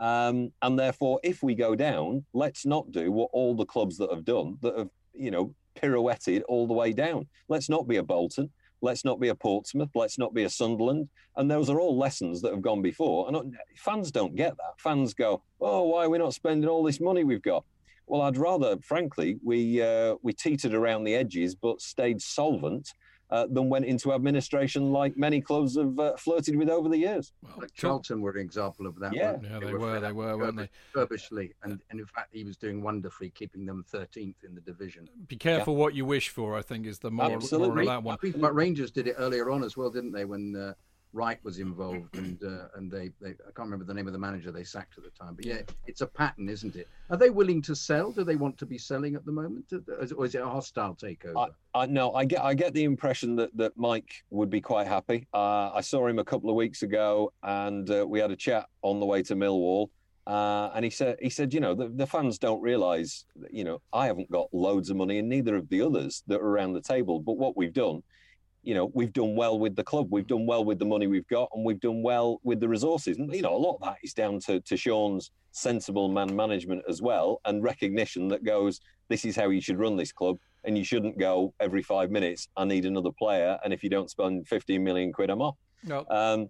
Um, and therefore, if we go down, let's not do what all the clubs that have done that have, you know, pirouetted all the way down. Let's not be a Bolton. Let's not be a Portsmouth. Let's not be a Sunderland. And those are all lessons that have gone before. And uh, fans don't get that. Fans go, "Oh, why are we not spending all this money we've got?" Well, I'd rather, frankly, we uh, we teetered around the edges but stayed solvent uh, than went into administration like many clubs have uh, flirted with over the years. Like Charlton were an example of that. Yeah. Yeah, they were, they were, weren't they? Curbishley, and, and in fact, he was doing wonderfully, keeping them 13th in the division. Be careful what you wish for. I think is the moral, moral of that one. But Rangers did it earlier on as well, didn't they? When uh, Wright was involved, [CLEARS THROAT] and uh, and they, they I can't remember the name of the manager they sacked at the time. But yeah, it's a pattern, isn't it? Are they willing to sell? Do they want to be selling at the moment, or is it a hostile takeover? I no, I get I get the impression that that Mike would be quite happy. Uh, I saw him a couple of weeks ago, and uh, we had a chat on the way to Millwall. Uh, and he said, he said, you know, the, the fans don't realise, you know, I haven't got loads of money, and neither of the others that are around the table. But what we've done, you know, we've done well with the club, we've done well with the money we've got, and we've done well with the resources. And you know, a lot of that is down to to Sean's sensible man management as well, and recognition that goes, this is how you should run this club, and you shouldn't go every five minutes. I need another player, and if you don't spend 15 million quid, I'm off. No. Um,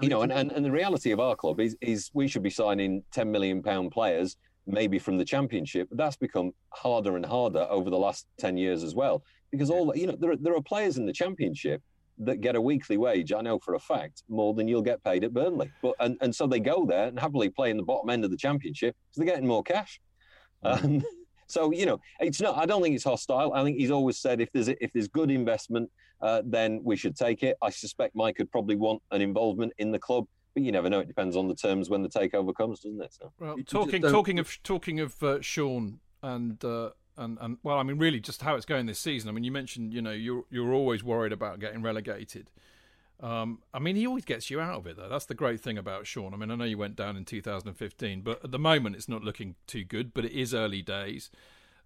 you know, and, and, and the reality of our club is is we should be signing 10 million pound players, maybe from the championship. But that's become harder and harder over the last 10 years as well, because all you know, there are, there are players in the championship that get a weekly wage. I know for a fact more than you'll get paid at Burnley. But and, and so they go there and happily play in the bottom end of the championship because they're getting more cash. Um, [LAUGHS] so you know, it's not. I don't think it's hostile. I think he's always said if there's if there's good investment, uh, then we should take it. I suspect Mike could probably want an involvement in the club, but you never know. It depends on the terms when the takeover comes, doesn't it? So. Well, talking talking of talking of uh, Sean and uh, and and well, I mean, really, just how it's going this season. I mean, you mentioned, you know, you're you're always worried about getting relegated. Um, I mean, he always gets you out of it, though. That's the great thing about Sean. I mean, I know you went down in 2015, but at the moment, it's not looking too good. But it is early days.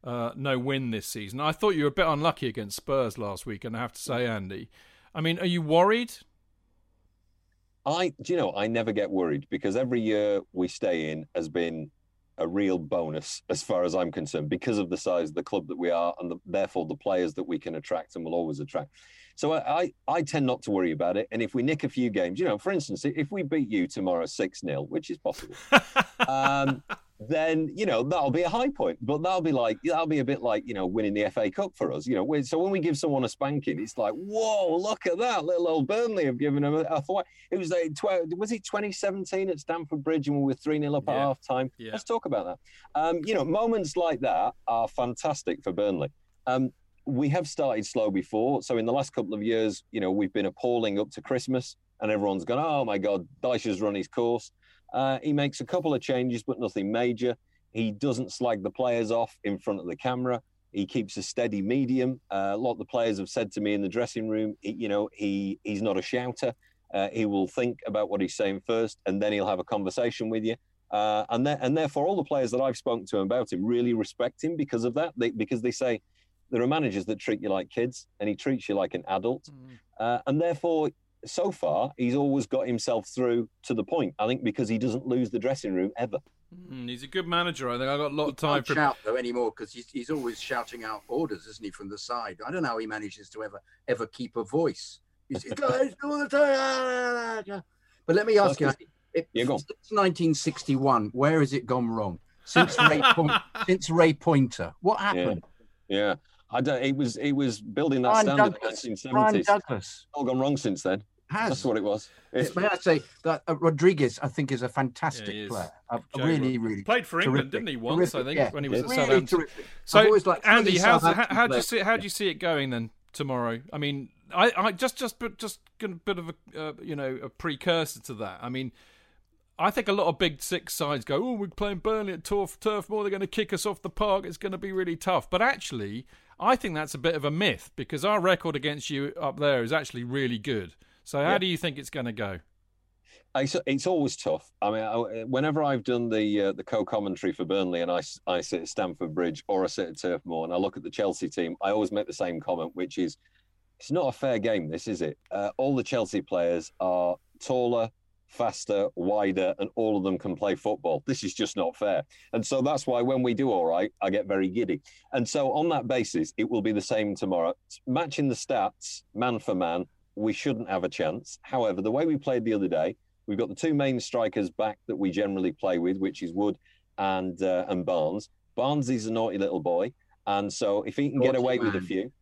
Uh, no win this season. I thought you were a bit unlucky against Spurs last week, and I have to say, Andy, I mean, are you worried? I, do you know, I never get worried because every year we stay in has been a real bonus as far as I'm concerned because of the size of the club that we are and the, therefore the players that we can attract and will always attract. So I, I, I, tend not to worry about it. And if we nick a few games, you know, for instance, if we beat you tomorrow 6 0, which is possible, [LAUGHS] um, then you know that'll be a high point. But that'll be like that'll be a bit like you know winning the FA Cup for us. You know, so when we give someone a spanking, it's like whoa, look at that little old Burnley have given them. A, I thought it was like tw- was it 2017 at Stamford Bridge and we were three 0 up yeah. at half time. Yeah. Let's talk about that. Um, you know, moments like that are fantastic for Burnley. Um, we have started slow before, so in the last couple of years, you know, we've been appalling up to Christmas, and everyone's gone, "Oh my God, Dyche's run his course." Uh, he makes a couple of changes, but nothing major. He doesn't slag the players off in front of the camera. He keeps a steady medium. Uh, a lot of the players have said to me in the dressing room, he, you know, he he's not a shouter. Uh, he will think about what he's saying first, and then he'll have a conversation with you. Uh, and then, and therefore, all the players that I've spoken to about him really respect him because of that. They, because they say there are managers that treat you like kids, and he treats you like an adult. Mm. and therefore, so far, he's always got himself through to the point. I think because he doesn't lose the dressing room ever. Mm, he's a good manager. I think I got a lot he of time for shout though anymore because he's, he's always shouting out orders, isn't he, from the side? I don't know how he manages to ever ever keep a voice. He's, guys all the time. But let me ask you, it, yeah, since 1961, where has it gone wrong? Since Ray, Point, [LAUGHS] since Ray Pointer, what happened? Yeah. yeah. I don't. It was it was building that Brian standard Douglas, in the 1970s. Douglas. All gone wrong since then. Has. That's what it was. It, May I say that uh, Rodriguez, I think, is a fantastic yeah, player. Uh, really, really played for England, terrific. didn't he? Once, terrific, I think, yeah. when he was really at Southampton. Terrific. So, Andy, how's, how, how do you see how do you see it going then tomorrow? I mean, I, I just just just a bit of a uh, you know a precursor to that. I mean. I think a lot of big six sides go, oh, we're playing Burnley at Turf, Turf Moor. They're going to kick us off the park. It's going to be really tough. But actually, I think that's a bit of a myth because our record against you up there is actually really good. So how yeah. do you think it's going to go? It's, it's always tough. I mean, whenever I've done the uh, the co-commentary for Burnley and I, I sit at Stamford Bridge or I sit at Turf Moor and I look at the Chelsea team, I always make the same comment, which is, it's not a fair game. This is it. Uh, all the Chelsea players are taller, faster, wider, and all of them can play football. This is just not fair. And so that's why when we do all right, I get very giddy. And so on that basis, it will be the same tomorrow. Matching the stats, man for man, we shouldn't have a chance. However, the way we played the other day, we've got the two main strikers back that we generally play with, which is Wood and uh, and Barnes. Barnes is a naughty little boy, and so if he can naughty get away man. with a few,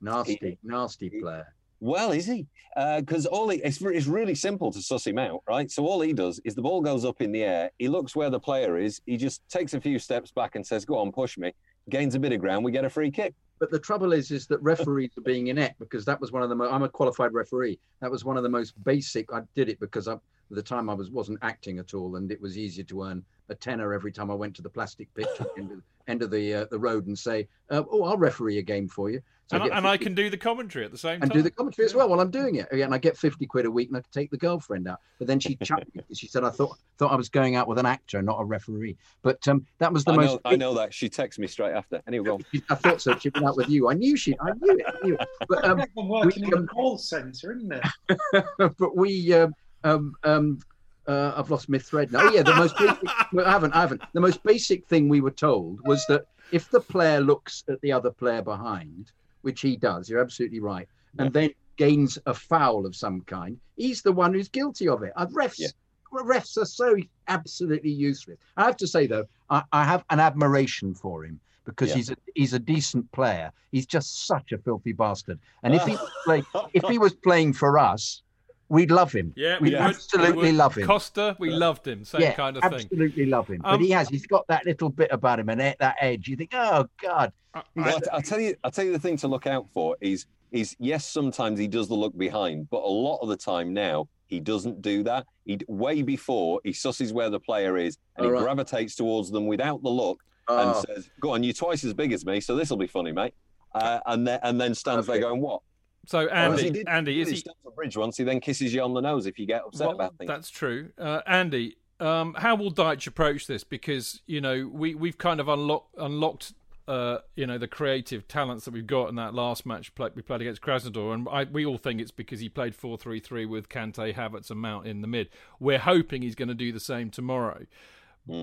nasty, he, nasty player. Well, is he? Because uh, all he, it's, it's really simple to suss him out, right? So all he does is the ball goes up in the air. He looks where the player is. He just takes a few steps back and says, "Go on, push me." Gains a bit of ground. We get a free kick. But the trouble is, is that referees are being inept because that was one of the. Mo- I'm a qualified referee. That was one of the most basic. I did it because I, at the time I was wasn't acting at all, and it was easier to earn a tenner every time I went to the plastic pitch end of, end of the uh, the road and say, uh, "Oh, I'll referee a game for you." So and, I, and I, can do the commentary at the same and time. And do the commentary as well while I'm doing it. And I get 50 quid a week and I can take the girlfriend out. But then she [LAUGHS] chucked me. She said, I thought thought I was going out with an actor, not a referee. But um, that was the I most. Know, I know that. She texted me straight after. Anyway, I thought so. She'd been out with you. I knew she. I knew it. I knew it. But, um, I'm working we, in um, a call centre, isn't it? [LAUGHS] but we. Um, um, um, uh, I've lost my thread now. Oh, yeah, the most basic, [LAUGHS] I haven't, I haven't. The most basic thing we were told was that if the player looks at the other player behind, which he does, you're absolutely right, and then gains a foul of some kind, he's the one who's guilty of it. And refs, yeah. refs are so absolutely useless. I have to say though, I, I have an admiration for him because yeah. he's a he's a decent player. He's just such a filthy bastard. And if he was ah. play, if he was playing for us, we'd love him. Yeah, we absolutely love him. Costa, we loved him. Same yeah, kind of absolutely thing. Absolutely love him. Um, but he has. He's got that little bit about him and that edge. You think, oh God. Well, I'll tell you. I'll tell you the thing to look out for is is yes, sometimes he does the look behind, but a lot of the time now he doesn't do that. He way before he susses where the player is and he right. gravitates towards them without the look and Oh. says, "Go on, you're twice as big as me, so this will be funny, mate." Uh, and then and then stands there going, "What?" So Well, Andy, did- Andy, he is he? Stamford Bridge once? He then kisses you on the nose if you get upset Well, about things. That's true. Uh, Andy, um, how will Dyche approach this? Because you know we we've kind of unlocked unlocked. Uh, you know the creative talents that we've got in that last match play, we played against Krasnodar, and I, we all think it's because he played four three three with Kante, Havertz, and Mount in the mid. We're hoping he's going to do the same tomorrow.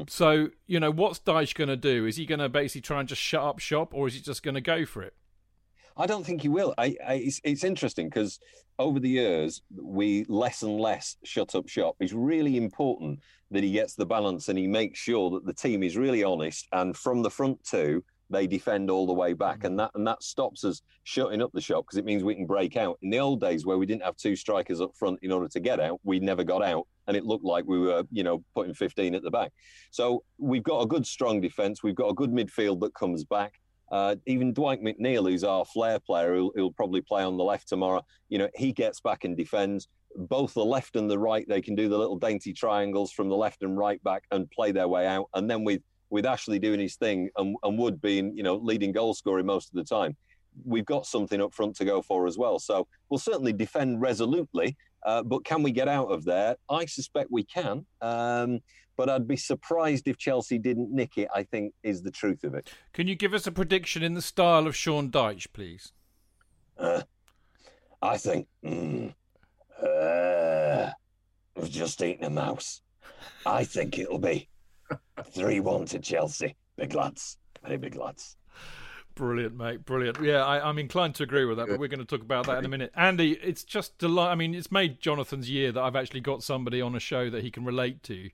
So you know what's Dyche going to do? Is he going to basically try and just shut up shop, or is he just going to go for it? I don't think he will. I, I, it's, it's interesting because over the years we less and less shut up shop. It's really important that he gets the balance and he makes sure that the team is really honest and from the front two they defend all the way back mm-hmm. and that and that stops us shutting up the shop because it means we can break out. In the old days where we didn't have two strikers up front in order to get out, we never got out and it looked like we were, you know, putting 15 at the back. So we've got a good strong defence. We've got a good midfield that comes back. Uh, even Dwight McNeil, who's our flair player, who'll, who'll probably play on the left tomorrow. You know, he gets back and defends. Both the left and the right, they can do the little dainty triangles from the left and right back and play their way out. And then with with Ashley doing his thing and, and Wood being, you know, leading goal scoring most of the time, we've got something up front to go for as well. So we'll certainly defend resolutely. Uh, but can we get out of there? I suspect we can. Um, but I'd be surprised if Chelsea didn't nick it, I think, is the truth of it. Can you give us a prediction in the style of Sean Dyche, please? Uh, I think mm, uh, we've just eaten a mouse. I think it'll be 3 1 to Chelsea. Big lads. Very big lads. Brilliant, mate. Brilliant. Yeah, I, I'm inclined to agree with that, but we're going to talk about that in a minute. Andy, it's just delight. I mean, it's made Jonathan's year that I've actually got somebody on a show that he can relate to,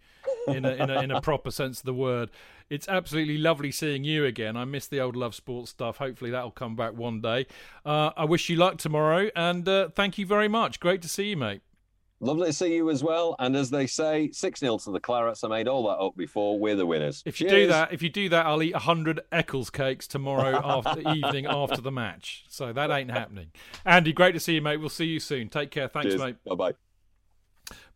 in a, in a in a proper sense of the word. It's absolutely lovely seeing you again. I miss the old love sports stuff. Hopefully that'll come back one day. Uh, I wish you luck tomorrow, and uh, thank you very much. Great to see you, mate. Lovely to see you as well. And as they say, 6 0 to the Clarets. I made all that up before. We're the winners. If you do that, if you do that, I'll eat hundred Eccles cakes tomorrow [LAUGHS] after evening after the match. So that ain't happening. Andy, great to see you, mate. We'll see you soon. Take care. Thanks, Cheers. mate. Bye bye.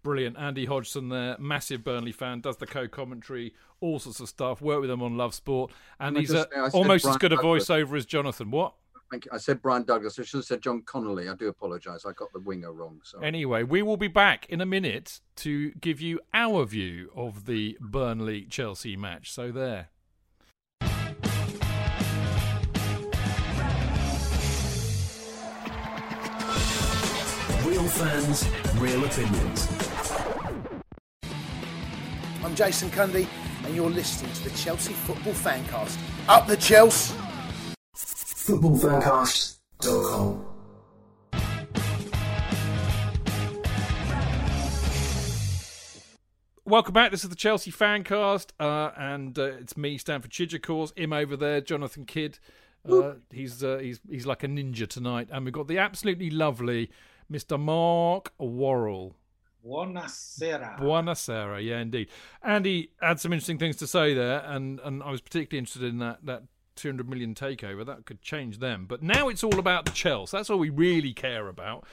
Brilliant. Andy Hodgson there, massive Burnley fan, does the co-commentary, all sorts of stuff. Work with him on Love Sport, and Can I he's just uh, say, I said almost as good a Douglas. voiceover as Jonathan. What? Thank you. I said Brian Douglas. I should have said John Connelly. I do apologise. I got the winger wrong. So Anyway, we will be back in a minute to give you our view of the Burnley Chelsea match. So there. Real fans, real opinions. I'm Jason Cundy, and you're listening to the Chelsea Football Fancast. Up the Chelsea! Footballfancast.com. Welcome back. This is the Chelsea Fancast, uh, and uh, it's me, Stamford Chidge, of course. Him over there, Jonathan Kidd. Uh, he's uh, he's he's like a ninja tonight, and we've got the absolutely lovely Mr. Mark Worrall. Buonasera. Buonasera, yeah, indeed. Andy had some interesting things to say there, and, and I was particularly interested in that, that 200 million takeover. That could change them. But now it's all about the Chelsea. That's all we really care about.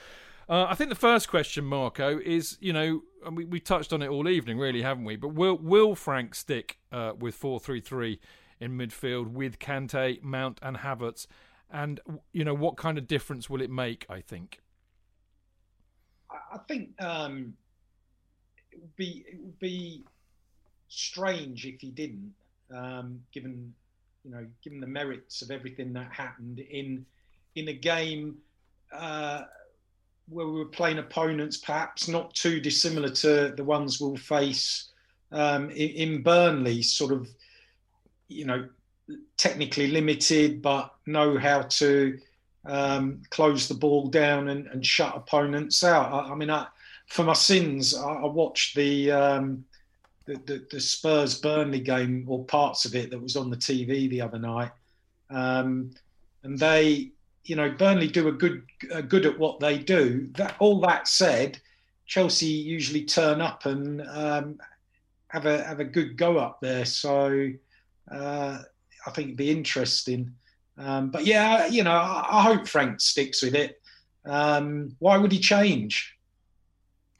Uh, I think the first question, Marco, is you know we we touched on it all evening, really, haven't we? But will will Frank stick uh, with four three three in midfield with Kante, Mount, and Havertz? And you know what kind of difference will it make? I think. I- think um, it would be it would be strange if he didn't, um, given you know, given the merits of everything that happened in in a game uh, where we were playing opponents perhaps not too dissimilar to the ones we'll face um, in, in Burnley, sort of, you know, technically limited, but know how to um, close the ball down and, and shut opponents out. I, I mean, I, for my sins, I, I watched the, um, the, the the Spurs Burnley game or parts of it that was on the TV the other night, um, and they, you know, Burnley do a good good at what they do. That all that said, Chelsea usually turn up and um, have a have a good go up there. So uh, I think it'd be interesting. Um, but yeah, you know, I, I hope Frank sticks with it. Um, why would he change?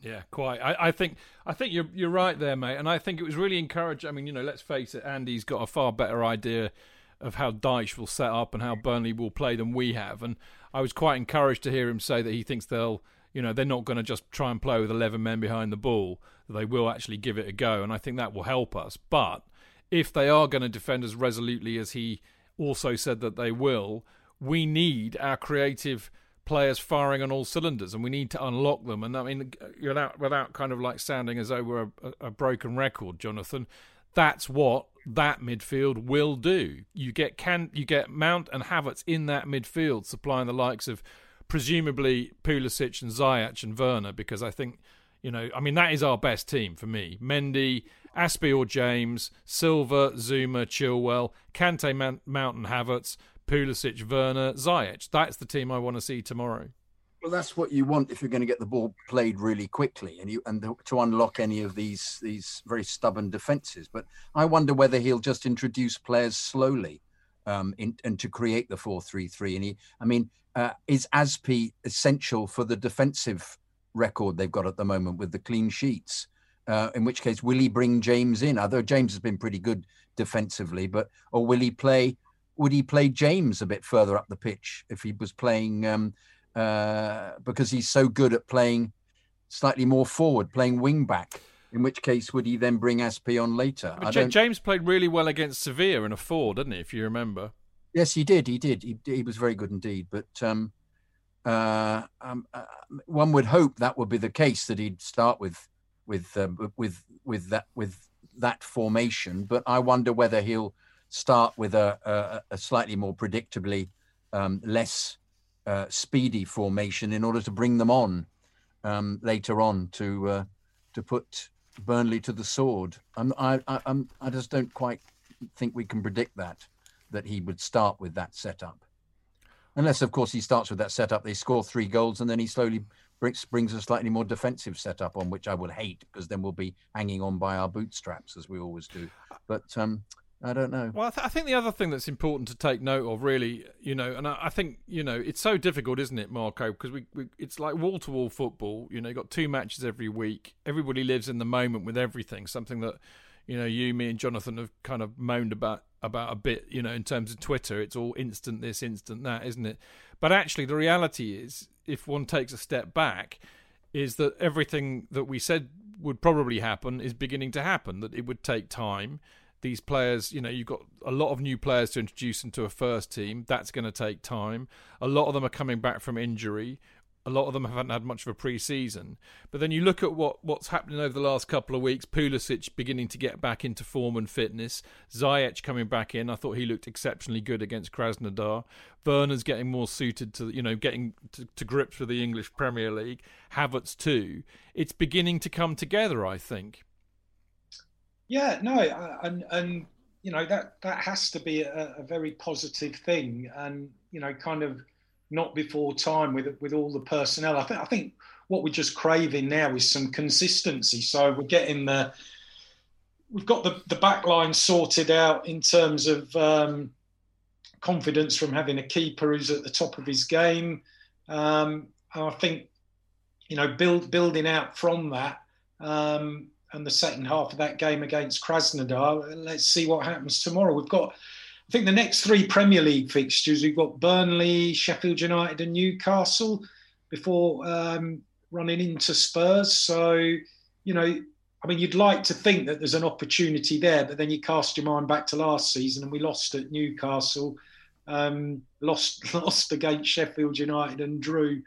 Yeah, quite. I, I think I think you're you're right there, mate. And I think it was really encouraging. I mean, you know, let's face it, Andy's got a far better idea of how Dyche will set up and how Burnley will play than we have. And I was quite encouraged to hear him say that he thinks they'll, you know, they're not going to just try and play with 11 men behind the ball. They will actually give it a go, and I think that will help us. But if they are going to defend as resolutely as he also said that they will, we need our creative players firing on all cylinders, and we need to unlock them. And I mean, without without kind of like sounding as though we're a, a broken record, Jonathan, that's what that midfield will do. You get can you get Mount and Havertz in that midfield, supplying the likes of presumably Pulisic and Ziyech and Werner, because I think you know, I mean that is our best team for me. Mendy, Azpi or James, Silva, Zouma, Chilwell, Kante, Mount and Havertz, Pulisic, Werner, Ziyech. That's the team I want to see tomorrow. Well, that's what you want if you're going to get the ball played really quickly, and you and to unlock any of these these very stubborn defenses. But I wonder whether he'll just introduce players slowly, um, in, and to create the four three three. And he, I mean, uh, is Azpi essential for the defensive record they've got at the moment with the clean sheets? Uh, in which case, will he bring James in? Although James has been pretty good defensively, but or will he play? Would he play James a bit further up the pitch if he was playing? Um, uh, because he's so good at playing slightly more forward, playing wing back. In which case, would he then bring Azpi on later? J- James played really well against Sevilla in a four, didn't he? If you remember. Yes, he did. He did. He, he was very good indeed. But um, uh, um, uh, one would hope that would be the case that he'd start with with uh, with with that with that formation. But I wonder whether he'll start with a, a, a slightly more predictably um, less uh, speedy formation in order to bring them on um, later on to uh, to put Burnley to the sword. I'm, I, I, I'm, I just don't quite think we can predict that that he would start with that setup, unless of course he starts with that setup. They score three goals and then he slowly brings brings a slightly more defensive setup on, which I would hate because then we'll be hanging on by our bootstraps as we always do. But um, I don't know. Well, I, th- I, think the other thing that's important to take note of, really, you know, and I, I think you know, it's so difficult, isn't it, Marco? Because we, we, it's like wall to wall football. You know, you got two matches every week. Everybody lives in the moment with everything. Something that you know, you, me, and Jonathan have kind of moaned about about a bit. You know, in terms of Twitter, it's all instant this, instant that, isn't it? But actually, the reality is, if one takes a step back, is that everything that we said would probably happen is beginning to happen. That it would take time these players, you know, you've got a lot of new players to introduce into a first team. That's going to take time. A lot of them are coming back from injury. A lot of them haven't had much of a pre-season. But then you look at what, what's happening over the last couple of weeks. Pulisic beginning to get back into form and fitness. Ziyech coming back in. I thought he looked exceptionally good against Krasnodar. Werner's getting more suited to, you know, getting to, to grips with the English Premier League. Havertz too. It's beginning to come together, I think. Yeah, no, and and you know that that has to be a, a, very positive thing, and you know, kind of not before time with with all the personnel. I think I think what we're just craving now is some consistency. So we're getting the we've got the the back line sorted out in terms of um, confidence from having a keeper who's at the top of his game. Um, I think you know build building out from that. Um, and the second half of that game against Krasnodar. Let's see what happens tomorrow. We've got, I think, the next three Premier League fixtures. We've got Burnley, Sheffield United, and Newcastle before um, running into Spurs. So, you know, I mean, you'd like to think that there's an opportunity there, but then you cast your mind back to last season and we lost at Newcastle, um, lost [LAUGHS] lost against Sheffield United and drew,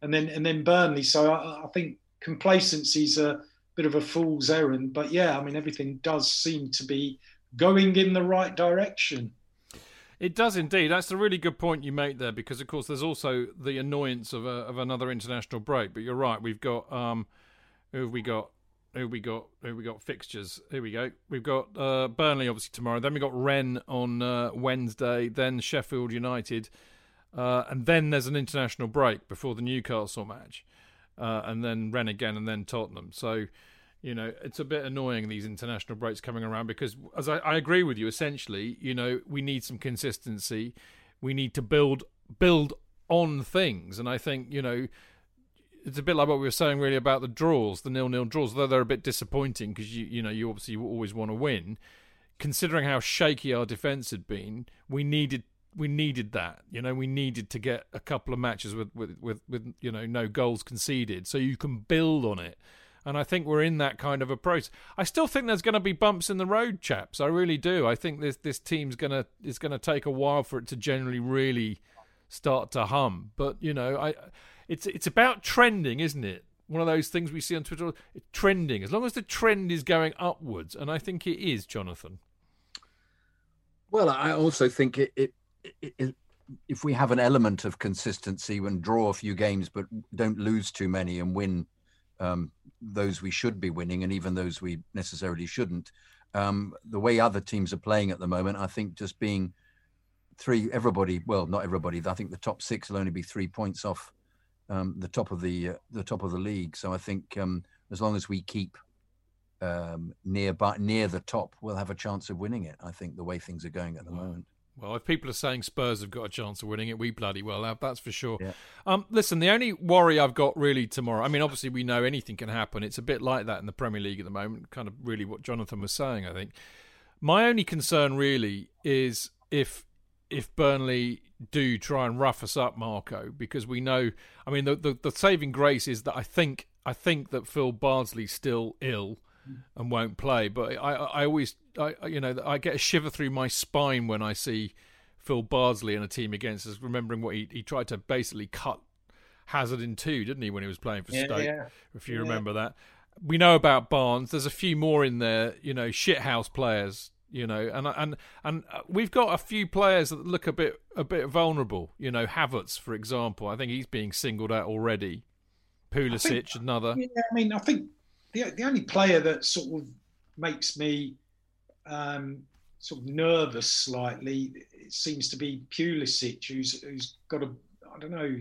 and then and then Burnley. So I, I think complacency's a bit of a fool's errand. But yeah, I mean, everything does seem to be going in the right direction. It does indeed. That's a really good point you make there, because of course there's also the annoyance of a, of another international break. But you're right. We've got um, who have we got? Who we got? Who we got? Fixtures. Here we go. We've got uh, Burnley obviously tomorrow. Then we got Rennes on uh, Wednesday. Then Sheffield United, uh, and then there's an international break before the Newcastle match uh, and then Rennes again, and then Tottenham. So, you know, it's a bit annoying these international breaks coming around because, as I, I agree with you, essentially, you know, we need some consistency. We need to build build on things, and I think you know it's a bit like what we were saying really about the draws, the nil-nil draws. Though they're a bit disappointing because you you know you obviously always want to win. Considering how shaky our defence had been, we needed we needed that. You know, we needed to get a couple of matches with with with, with you know no goals conceded, so you can build on it. And I think we're in that kind of approach. I still think there's going to be bumps in the road, chaps. I really do. I think this this team's gonna it's going to take a while for it to generally really start to hum. But you know, I it's it's about trending, isn't it? One of those things we see on Twitter, trending. As long as the trend is going upwards, and I think it is, Jonathan. Well, I also think it, it if we have an element of consistency and draw a few games, but don't lose too many and win um, those we should be winning and even those we necessarily shouldn't, um, the way other teams are playing at the moment, I think just being three, everybody, well, not everybody, I think the top six will only be three points off um, the top of the uh, the top of the league. So I think um, as long as we keep um, near near the top, we'll have a chance of winning it. I think the way things are going at the moment. Well, if people are saying Spurs have got a chance of winning it, we bloody well have. That's for sure. Yeah. Um, listen, the only worry I've got really tomorrow. I mean, obviously we know anything can happen. It's a bit like that in the Premier League at the moment. Kind of really what Jonathan was saying. I think my only concern really is if if Burnley do try and rough us up, Marco, because we know. I mean, the the, the saving grace is that I think I think that Phil Bardsley's still ill and won't play. But I, I always, I, you know, I get a shiver through my spine when I see Phil Bardsley in a team against us. Remembering what he he tried to basically cut Hazard in two, didn't he, when he was playing for yeah, Stoke? Yeah. If you yeah. remember that. We know about Barnes. There's a few more in there, you know, shithouse players you know, and and and we've got a few players that look a bit a bit vulnerable. You know, Havertz, for example. I think he's being singled out already. Pulisic, think, another. Yeah, I mean, I think the the only player that sort of makes me um, sort of nervous slightly it seems to be Pulisic, who's who's got a I don't know.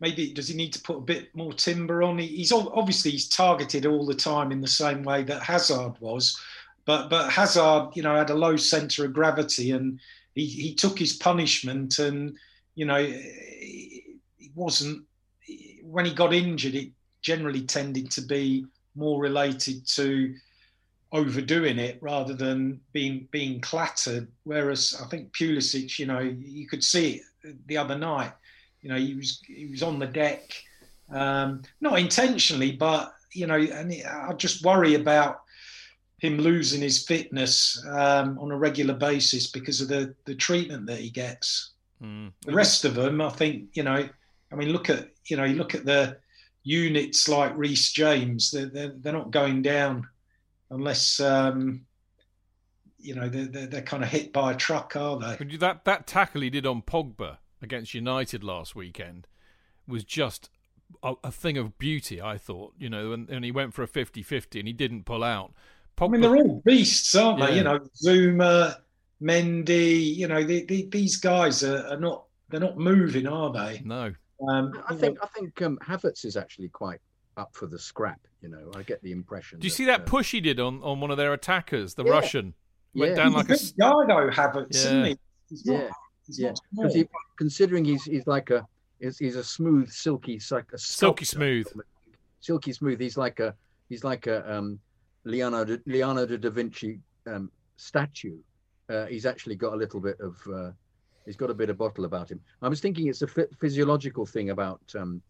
Maybe does he need to put a bit more timber on? He's obviously he's targeted all the time in the same way that Hazard was, but but Hazard, you know, had a low centre of gravity, and he, he took his punishment, and you know, it wasn't when he got injured. It generally tended to be more related to overdoing it rather than being being clattered. Whereas I think Pulisic, you know, you could see it the other night. You know, he was he was on the deck, um, not intentionally, but you know, and I just worry about him losing his fitness um, on a regular basis because of the the treatment that he gets. Mm. The rest of them, I think, you know, I mean, look at you know, you look at the units like Reece James, they're, they're, they're not going down unless um, you know they're, they're, they're kind of hit by a truck, are they? That that tackle he did on Pogba against United last weekend was just a, a thing of beauty. I thought, you know, and, and he went for a 50-50 and he didn't pull out. Pogba, I mean, they're all beasts, aren't they? You know, Zouma, Mendy. You know, the, the, these guys are, are, not they're not moving, are they? No. Um, I think I think um, Havertz is actually quite up for the scrap. You know, I get the impression. Do you that, see that uh, push he did on, on one of their attackers, the yeah. Russian? Went yeah. down like he's a guy Havertz, yeah. isn't he? He's yeah, not, he's yeah. He, considering he's he's like a he's, he's a smooth, silky, like a silky smooth, silky smooth. He's like a he's like a um, Leonardo Leonardo da Vinci um, statue. Uh, he's actually got a little bit of uh, he's got a bit of bottle about him. I was thinking it's a physiological thing about um,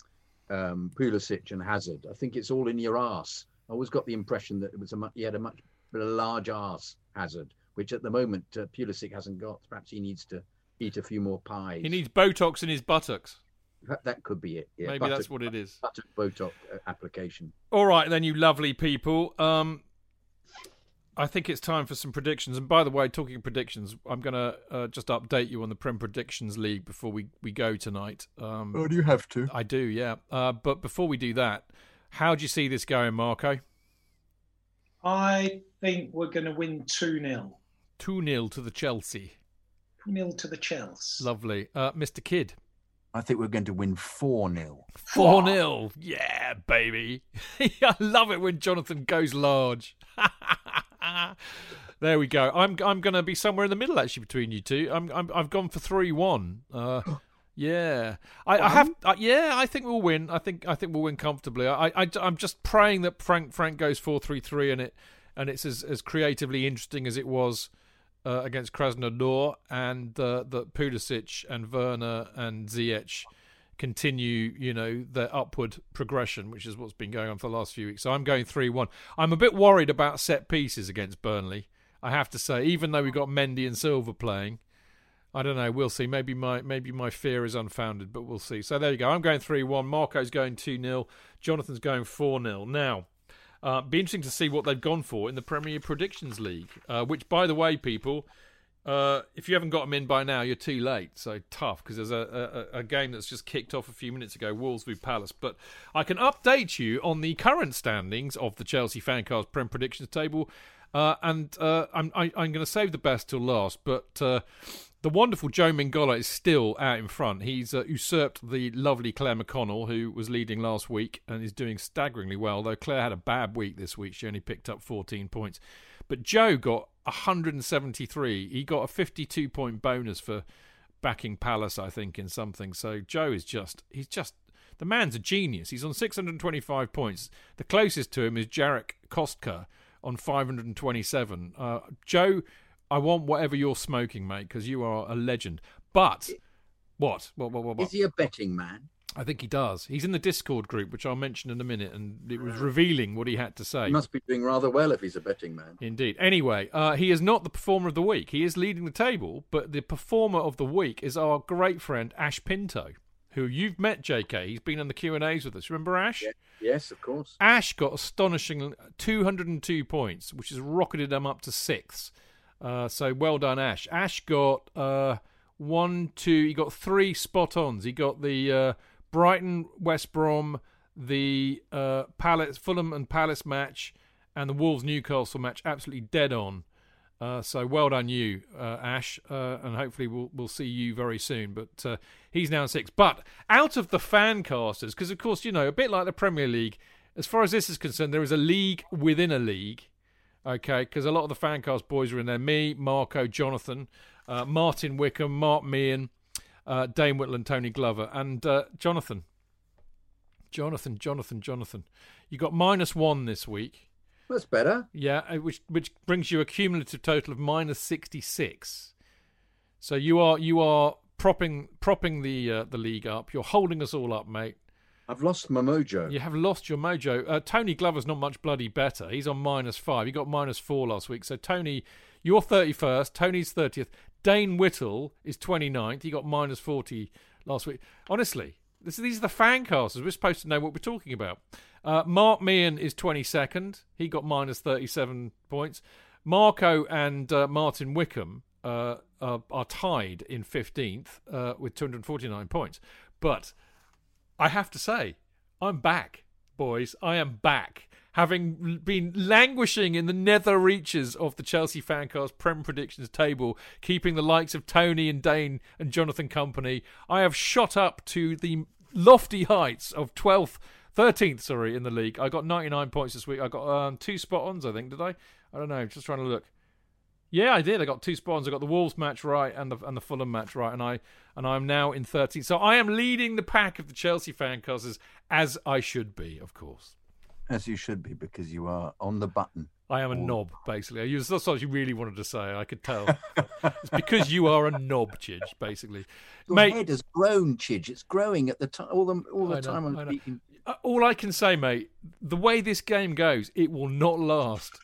um, Pulisic and Hazard. I think it's all in your ass. I always got the impression that it was a he had a much a large ass Hazard, which at the moment uh, Pulisic hasn't got. Perhaps he needs to eat a few more pies. He needs Botox in his buttocks. That, that could be it. Yeah. Maybe buttock, that's what it is. Buttock Botox uh, application. All right, then, you lovely people. Um, I think it's time for some predictions. And by the way, talking of predictions, I'm going to uh, just update you on the Prem Predictions League before we, we go tonight. Um, oh, do you have to? I do, yeah. Uh, but before we do that, how do you see this going, Marco? I think we're going to win 2 0. 2 0 to the Chelsea. 2 0 to the Chelsea. Lovely. Uh, Mr. Kidd. I think we're going to win 4 0. 4 0. Yeah, baby. [LAUGHS] I love it when Jonathan goes large. [LAUGHS] there we go. I'm I'm going to be somewhere in the middle actually between you two. I'm, I'm I've gone for three one. Uh, [GASPS] Yeah, I, I have. Uh, yeah, I think we'll win. I think I think we'll win comfortably. I, I I'm just praying that Frank Frank goes four three three and it and it's as as creatively interesting as it was uh, against Krasnodar, and uh, that Pulisic and Werner and Ziyech continue, you know, their upward progression, which is what's been going on for the last few weeks. So I'm going 3 1. I'm a bit worried about set pieces against Burnley, I have to say, even though we've got Mendy and Silva playing. I don't know. We'll see. Maybe my maybe my fear is unfounded, but we'll see. So there you go. I'm going three one. Marco's going two 0 Jonathan's going four 0 Now, uh, be interesting to see what they've gone for in the Premier Predictions League. Uh, which, by the way, people, uh, if you haven't got them in by now, you're too late. So tough because there's a, a, a, game that's just kicked off a few minutes ago, Wolves v Palace. But I can update you on the current standings of the Chelsea Fancast Prem Predictions table. Uh, and uh, I'm I, am i am going to save the best till last, but uh, the wonderful Joe Mingola is still out in front. He's uh, usurped the lovely Claire McConnell, who was leading last week and is doing staggeringly well. Though Claire had a bad week this week, she only picked up 14 points. But Joe got 173. He got a 52 point bonus for backing Palace, I think, in something. So Joe is just, he's just, the man's a genius. He's on 625 points. The closest to him is Jarek Kostka on 527. Uh, Joe I want whatever you're smoking, mate, because you are a legend. But what? What, what? what? What? Is he a betting man? I think he does. He's in the Discord group, which I'll mention in a minute, and it was revealing what he had to say. He must be doing rather well if he's a betting man. Indeed. Anyway, uh, he is not the performer of the week. He is leading the table, but the performer of the week is our great friend Ash Pinto, who you've met, J.K. He's been on the Q and A's with us. Remember Ash? Yeah. Yes, of course. Ash got astonishing 202 points, which has rocketed him up to sixth. Uh, so well done, Ash. Ash got uh, one, two. He got three spot ons. He got the uh, Brighton West Brom, the uh, Palace Fulham and Palace match, and the Wolves Newcastle match. Absolutely dead on. Uh, so well done, you, uh, Ash, uh, and hopefully we'll we'll see you very soon. But uh, he's now six. But out of the fan casters, because of course you know a bit like the Premier League, as far as this is concerned, there is a league within a league okay? Because a lot of the Fancast boys are in there. Me, Marco, Jonathan, uh, Martin Wickham, Mark Meehan, uh, Dane Whitland, Tony Glover, and uh, Jonathan. Jonathan, Jonathan, Jonathan. You got minus one this week. That's better. Yeah, uh, which which brings you a cumulative total of minus sixty six. So you are you are propping propping the uh, the league up. You're holding us all up, mate. I've lost my mojo. You have lost your mojo. Uh, Tony Glover's not much bloody better. He's on minus five. He got minus four last week. So, Tony, you're 31st. Tony's 30th. Dane Whittle is 29th. He got minus 40 last week. Honestly, this, these are the fan casters. We're supposed to know what we're talking about. Uh, Mark Meehan is 22nd. He got minus 37 points. Marco and uh, Martin Wickham uh, are, are, tied in 15th uh, with 249 points. But I have to say, I'm back, boys. I am back. Having been languishing in the nether reaches of the Chelsea Fancast Prem Predictions table, keeping the likes of Tony and Dane and Jonathan company, I have shot up to the lofty heights of 12th, 13th, sorry, in the league. I got 99 points this week. I got um, two spot ons, I think, did I? I don't know. Just trying to look. Yeah, I did. I got two spawns. I got the Wolves match right and the and the Fulham match right, and I and I'm now in 13. So I am leading the pack of the Chelsea fan casters as I should be, of course. As you should be, because you are on the button. I am a knob, basically. That's what you really wanted to say. I could tell. [LAUGHS] it's because you are a knob, Chidge, basically. Your Mate, head has grown, Chidge. It's growing at the time all the all the know, time I'm speaking. Uh, all I can say, mate, the way this game goes, it will not last.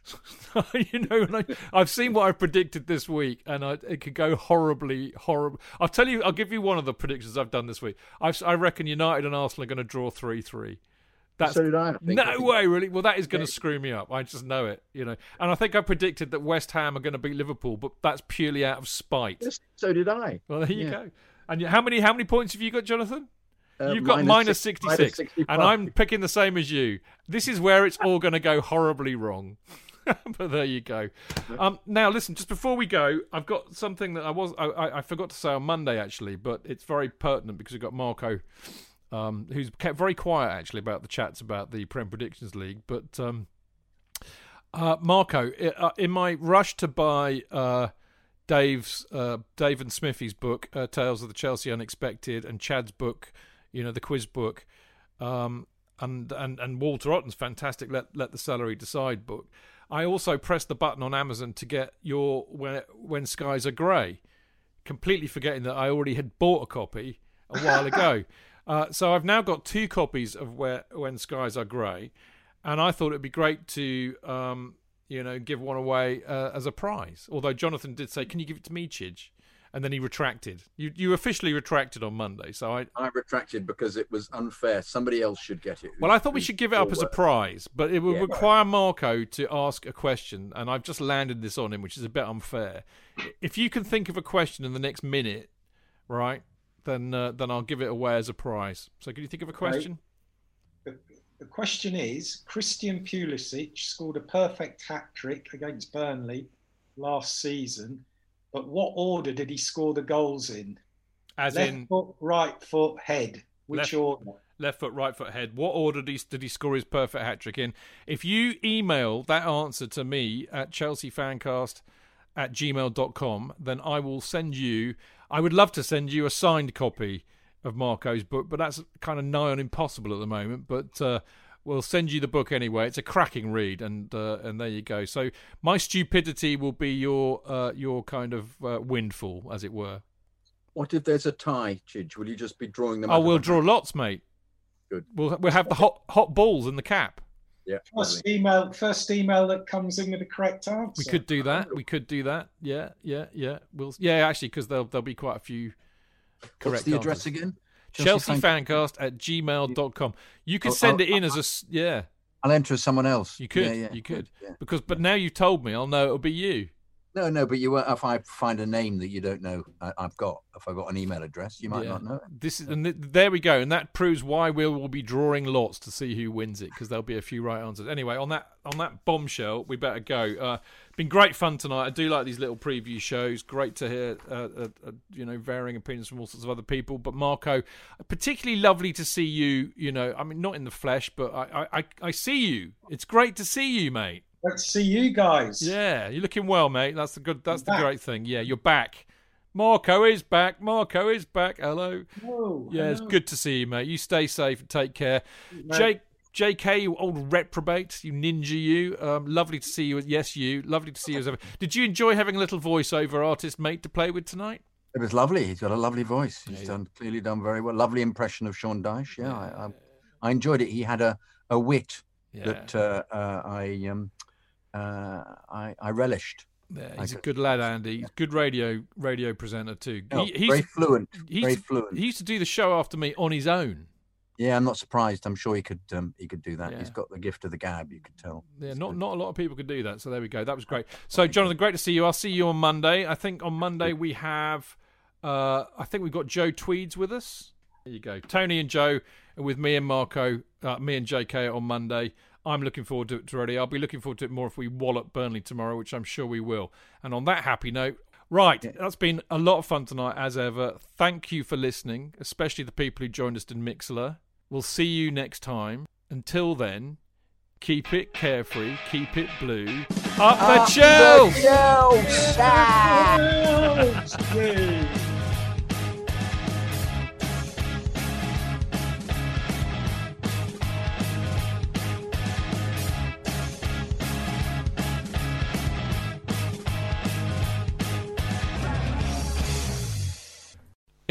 [LAUGHS] you know, I, have seen what I've predicted this week, and I, it could go horribly, horrible. I'll tell you, I'll give you one of the predictions I've done this week. I've, i reckon United and Arsenal are going to draw three-three. That's so did I. no I way, really. Well, that is going to screw me up. I just know it, you know. And I think I predicted that West Ham are going to beat Liverpool, but that's purely out of spite. Yes, so did I. Well, there you yeah. go. And how many how many points have you got, Jonathan? Uh, You've got minus 66, and I'm picking the same as you. This is where it's all going to go horribly wrong. [LAUGHS] but there you go. Um, now, listen. Just before we go, I've got something that I was I, I, forgot to say on Monday actually, but it's very pertinent because we've got Marco, um, who's kept very quiet actually about the chats about the Prem Predictions League. But um, uh, Marco, uh, in my rush to buy uh, Dave's uh, Dave and Smithy's book, uh, Tales of the Chelsea Unexpected, and Chad's book, you know, the quiz book, um, and and and Walter Otton's fantastic Let Let the Celery Decide book. I also pressed the button on Amazon to get your when when skies are grey, completely forgetting that I already had bought a copy a while [LAUGHS] ago. Uh, so I've now got two copies of where when skies are grey, and I thought it'd be great to um, you know give one away uh, as a prize. Although Jonathan did say, "Can you give it to me, Chidge?" And then he retracted. You you officially retracted on Monday, so I I retracted because it was unfair. Somebody else should get it. well, I thought we should give it up as a prize, but it would Yeah. require Marco to ask a question, and I've just landed this on him, which is a bit unfair. If you can think of a question in the next minute, right, then uh, then I'll give it away as a prize. So, can you think of a question? The, the question is Christian Pulisic scored a perfect hat trick against Burnley last season, but what order did he score the goals in? As Left in foot, right foot, head. Which Left- order? left foot, right foot, head. What order did he, did he score his perfect hat trick in? If you email that answer to me at chelseafancast at gmail.com, then I will send you. I would love to send you a signed copy of Marco's book, but that's kind of nigh on impossible at the moment. But uh, we'll send you the book anyway. It's a cracking read, and uh, and there you go. So my stupidity will be your uh, your kind of uh, windfall, as it were. What if there's a tie, Chidge? Will you just be drawing them? Oh, we'll draw hat? lots, mate. Good. We'll we'll have the hot hot balls in the cap. Yeah. First email, first email that comes in with the correct answer. We could do that. We could do that. Yeah, yeah, yeah. We'll yeah, actually, because there'll there'll be quite a few correct. What's the address answers. again? Chelsea Fan- Fancast at gmail.com. You could I'll- send I'll- it oh, in as a yeah. I'll enter as someone else. You could, Yeah, yeah, you could, yeah. because but now you've told me, I'll know it'll be you. No, no, but you won't. If I find a name that you don't know, I, I've got. If I've got an email address, you might Yeah. not know it. This is and th- there we go, and that proves why we will be drawing lots to see who wins it because there'll be a few right answers. Anyway, on that on that bombshell, we better go. Uh, been great fun tonight. I do like these little preview shows. Great to hear, uh, uh, uh, you know, varying opinions from all sorts of other people. But Marco, particularly lovely to see you. You know, I mean, not in the flesh, but I, I, I see you. It's great to see you, mate. Let's see you guys. Yeah, you're looking well, mate. That's the good. That's the back. great thing. Yeah, you're back. Marco is back. Marco is back. Hello. Oh, Yeah, it's good to see you, mate. You stay safe and take care. mate. Jake, JK, you old reprobate, you ninja, you. Um, lovely to see you. Yes, you. Lovely to see you as ever. Did you enjoy having a little voiceover artist mate to play with tonight? It was lovely. He's got a lovely voice. He's done clearly done very well. Lovely impression of Sean Dyche. Yeah, I, I, I enjoyed it. He had a, a wit that uh, uh, I um uh, I, I relished. Yeah, he's a good lad, Andy. He's a good radio radio presenter too. Oh, he's- very fluent, he very fluent. He used to do the show after me on his own. Yeah, I'm not surprised. I'm sure he could um, he could do that. Yeah. He's got the gift of the gab. You could tell. Yeah, not not a lot of people could do that. So there we go. That was great. So Jonathan, great to see you. I'll see you on Monday. I think on Monday we have, uh, I think we've got Joe Tweeds with us. There you go. Tony and Joe with me and Marco, uh, me and JK on Monday. I'm looking forward to it already. I'll be looking forward to it more if we wallop Burnley tomorrow, which I'm sure we will. And on that happy note, right, that's been a lot of fun tonight as ever. Thank you for listening, especially the people who joined us in Mixlr. We'll see you next time. Until then, keep it carefree, keep it blue. Up the Chels!